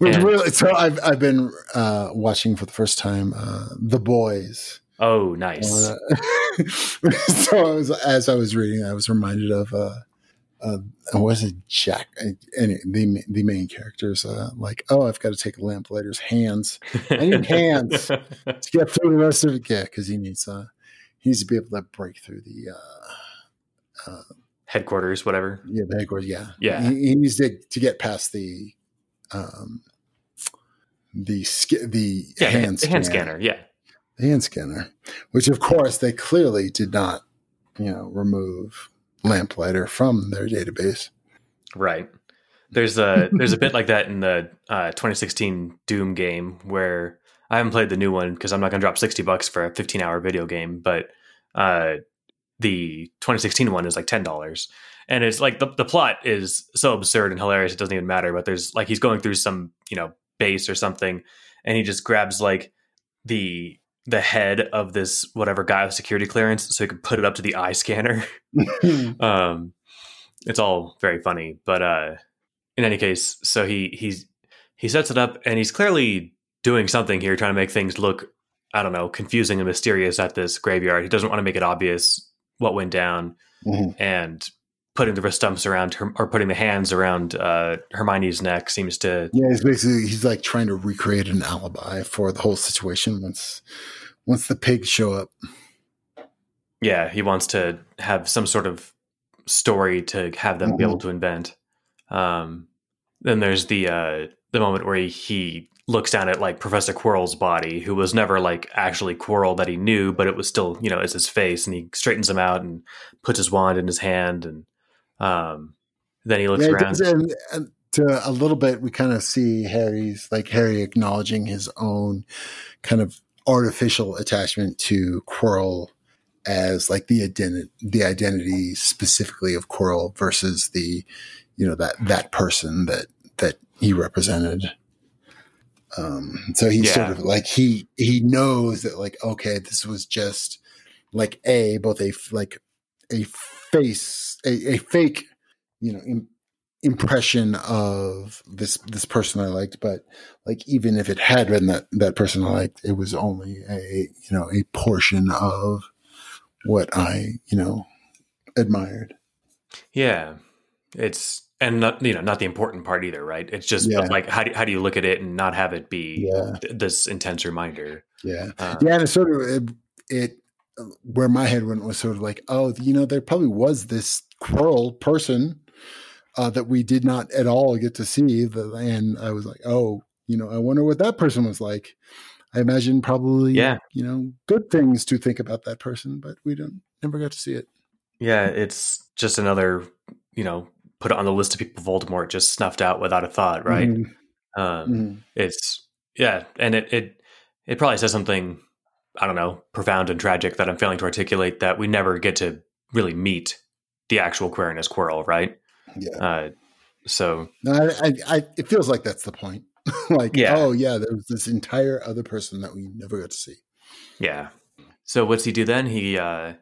And, really, so I've I've been uh, watching for the first time uh, The Boys. Oh, nice. Uh, so I was, as I was reading, I was reminded of uh, uh, was it Jack? And the the main characters uh, like, oh, I've got to take a lamplighter's hands. I need hands to get through the rest of it. Yeah, because he needs uh, he needs to be able to break through the uh, uh, headquarters, whatever. Yeah, the headquarters. Yeah, yeah. He, he needs to to get past the um the the yeah, hand the hand scanner. Yeah, the hand scanner, which of course they clearly did not, you know, remove lamplighter from their database. Right. There's a there's a bit like that in the uh, 2016 Doom game where I haven't played the new one because I'm not going to drop 60 bucks for a 15 hour video game, but uh, the 2016 one is like ten dollars, and it's like the the plot is so absurd and hilarious it doesn't even matter. But there's like he's going through some you know base or something, and he just grabs like the the head of this whatever guy with security clearance so he could put it up to the eye scanner. um, it's all very funny, but uh, in any case, so he he's he sets it up and he's clearly doing something here, trying to make things look, I don't know, confusing and mysterious at this graveyard. He doesn't want to make it obvious what went down, mm-hmm. and putting the wrist stumps around her or putting the hands around uh, Hermione's neck seems to. Yeah, he's basically he's like trying to recreate an alibi for the whole situation once once the pigs show up. Yeah, he wants to have some sort of story to have them mm-hmm. be able to invent. Um, then there's the uh, the moment where he, he looks down at like Professor Quirrell's body, who was never like actually Quirrell that he knew, but it was still you know it's his face, and he straightens him out and puts his wand in his hand, and um, then he looks yeah, around. And, and to a little bit, we kind of see Harry's like Harry acknowledging his own kind of artificial attachment to Quirrell as like the identity, the identity specifically of Quirrell versus the, you know, that, that person that, that he represented. Um, so he's yeah. sort of like, he, he knows that like, okay, this was just like a, both a, like a face, a, a fake, you know, in, impression of this this person I liked, but like even if it had been that that person I liked, it was only a you know a portion of what I you know admired. Yeah, it's and not you know not the important part either, right? It's just yeah. like how do how do you look at it and not have it be yeah. th- this intense reminder? Yeah, um, yeah, and it's sort of it, it where my head went was sort of like, oh, you know, there probably was this Quirrell person uh, that we did not at all get to see. The, and I was like, oh, you know, I wonder what that person was like. I imagine probably, yeah. you know, good things to think about that person, but we don't never got to see it. Yeah, it's just another, you know, put it on the list of people Voldemort just snuffed out without a thought, right? Mm-hmm. Um, mm-hmm. It's yeah, and it it it probably says something I don't know profound and tragic that I'm failing to articulate that we never get to really meet the actual Quirinus Quirrell, right? Yeah. Uh, so no, I, I, I, it feels like that's the point. like, yeah. oh yeah, there was this entire other person that we never got to see. Yeah. So what's he do then? He uh,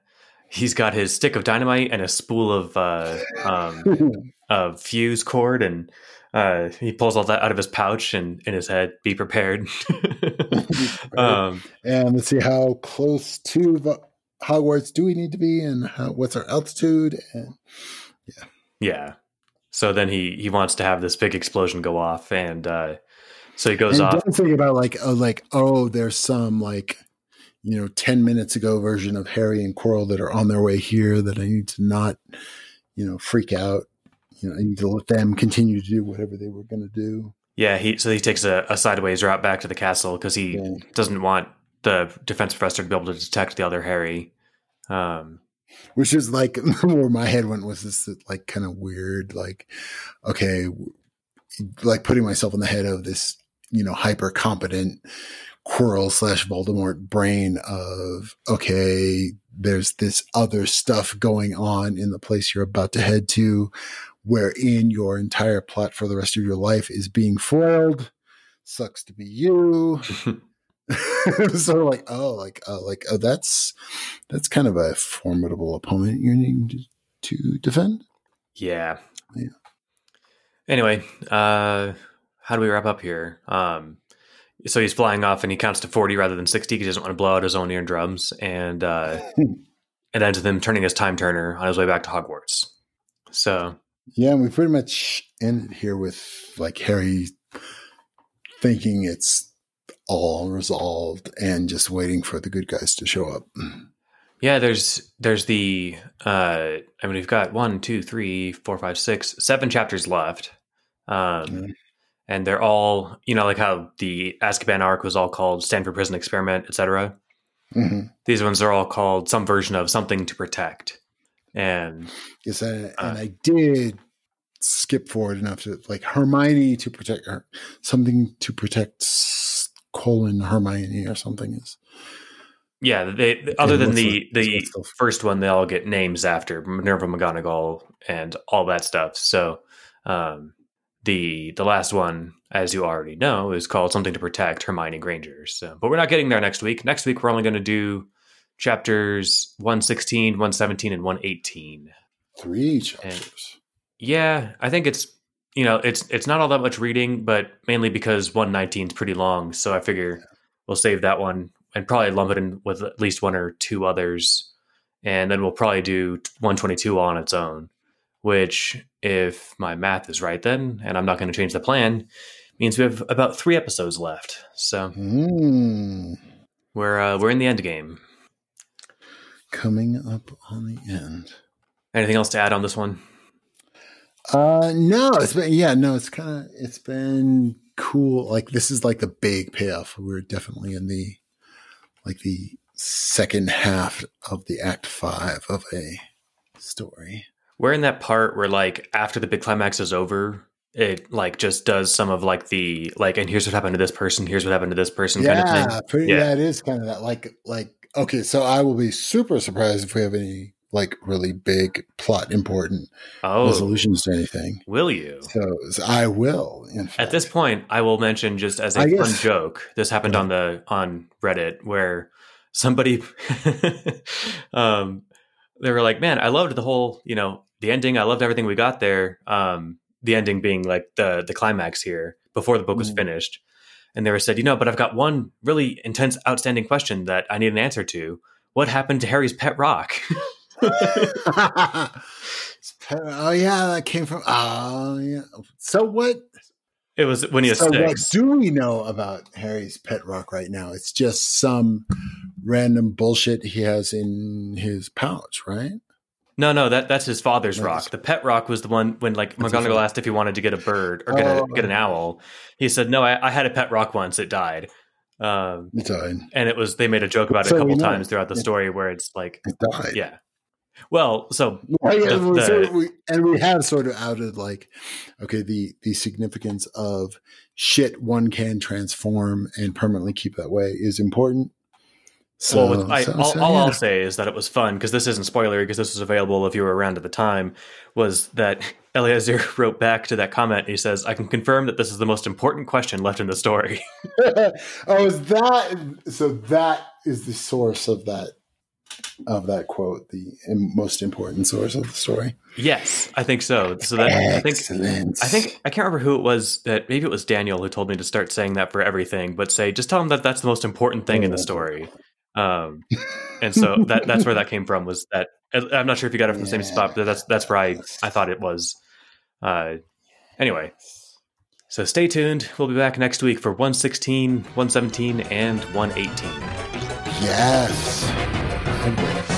he's got his stick of dynamite and a spool of uh, um, of fuse cord, and uh, he pulls all that out of his pouch and in his head. Be prepared. um, and let's see how close to Hogwarts do we need to be, and how, what's our altitude, and yeah. Yeah. So then he he wants to have this big explosion go off, and uh, so he goes and off. Don't think about like oh like oh there's some like you know ten minutes ago version of Harry and Quirrell that are on their way here that I need to not you know freak out. You know I need to let them continue to do whatever they were going to do. Yeah, he so he takes a, a sideways route back to the castle because he yeah. doesn't want the defense professor to be able to detect the other Harry. Um, which is like where my head went was this like kind of weird, like, okay, like putting myself in the head of this, you know, hyper competent Quirrell slash Voldemort brain of, okay, there's this other stuff going on in the place you're about to head to, wherein your entire plot for the rest of your life is being foiled. Sucks to be you. so like oh like oh like oh that's that's kind of a formidable opponent you need to defend? Yeah. Yeah. Anyway uh how do we wrap up here? Um so he's flying off and he counts to 40 rather than 60 because he doesn't want to blow out his own eardrums and uh and ends with him turning his time turner on his way back to hogwarts. So yeah we pretty much ended here with like harry thinking it's all resolved and just waiting for the good guys to show up. Yeah, there's there's the uh I mean we've got one, two, three, four, five, six, seven chapters left. Um mm. and they're all, you know, like how the Azkaban arc was all called Stanford Prison Experiment, etc. Mm-hmm. These ones are all called some version of something to protect. And yes, I, uh, and I did skip forward enough to like Hermione to protect her, something to protect colon Hermione or something is. Yeah, they other than the the first one, they all get names after Minerva McGonagall and all that stuff. So um, the the last one, as you already know, is called something to protect Hermione Granger. So, but we're not getting there next week. Next week, we're only going to do chapters 116, 117, and 118. Three chapters. And yeah, I think it's you know, it's it's not all that much reading, but mainly because 119 is pretty long. So I figure we'll save that one and probably lump it in with at least one or two others, and then we'll probably do 122 on its own. Which, if my math is right, then and I'm not going to change the plan, means we have about three episodes left. So mm. we're uh, we're in the end game. Coming up on the end. Anything else to add on this one? Uh, no, it's been yeah, no, it's kind of it's been cool. Like this is like the big payoff. We're definitely in the like the second half of the act five of a story. We're in that part where like after the big climax is over, it like just does some of like the like and here's what happened to this person, here's what happened to this person yeah, kind of thing. Pretty, yeah, yeah, it is kind of that like like okay, so I will be super surprised if we have any like really big plot important oh, resolutions to anything. Will you? So, so I will. At this point, I will mention just as a I fun guess, joke. This happened yeah. on the on Reddit where somebody um they were like, "Man, I loved the whole, you know, the ending. I loved everything we got there. Um the ending being like the the climax here before the book was mm. finished." And they were said, "You know, but I've got one really intense outstanding question that I need an answer to. What happened to Harry's pet rock?" oh yeah, that came from. Oh yeah. So what? It was when he was so six. What do we know about Harry's pet rock right now? It's just some random bullshit he has in his pouch, right? No, no, that that's his father's rock. The pet rock was the one when like McGonagall asked if he wanted to get a bird or get oh. a get an owl. He said, "No, I, I, had a pet rock once. It died." Um, it died, and it was they made a joke about it a couple times throughout the story where it's like, it died. Yeah, well, so yeah, the, the, so we, and we have sort of outed like, okay, the the significance of shit one can transform and permanently keep that way is important. So, well, I, so, all, so, all I'll say is that it was fun because this isn't spoilery because this was available if you were around at the time. Was that Eliezer wrote back to that comment? He says, "I can confirm that this is the most important question left in the story." oh, is that so? That is the source of that of that quote the most important source of the story. Yes, I think so. So that Excellent. I think I think I can't remember who it was that maybe it was Daniel who told me to start saying that for everything, but say just tell him that that's the most important thing in the story. Um, and so that that's where that came from was that I'm not sure if you got it from the same spot, but that's that's where I I thought it was. Uh, anyway, so stay tuned. We'll be back next week for 116, 117, and 118. Yes and win.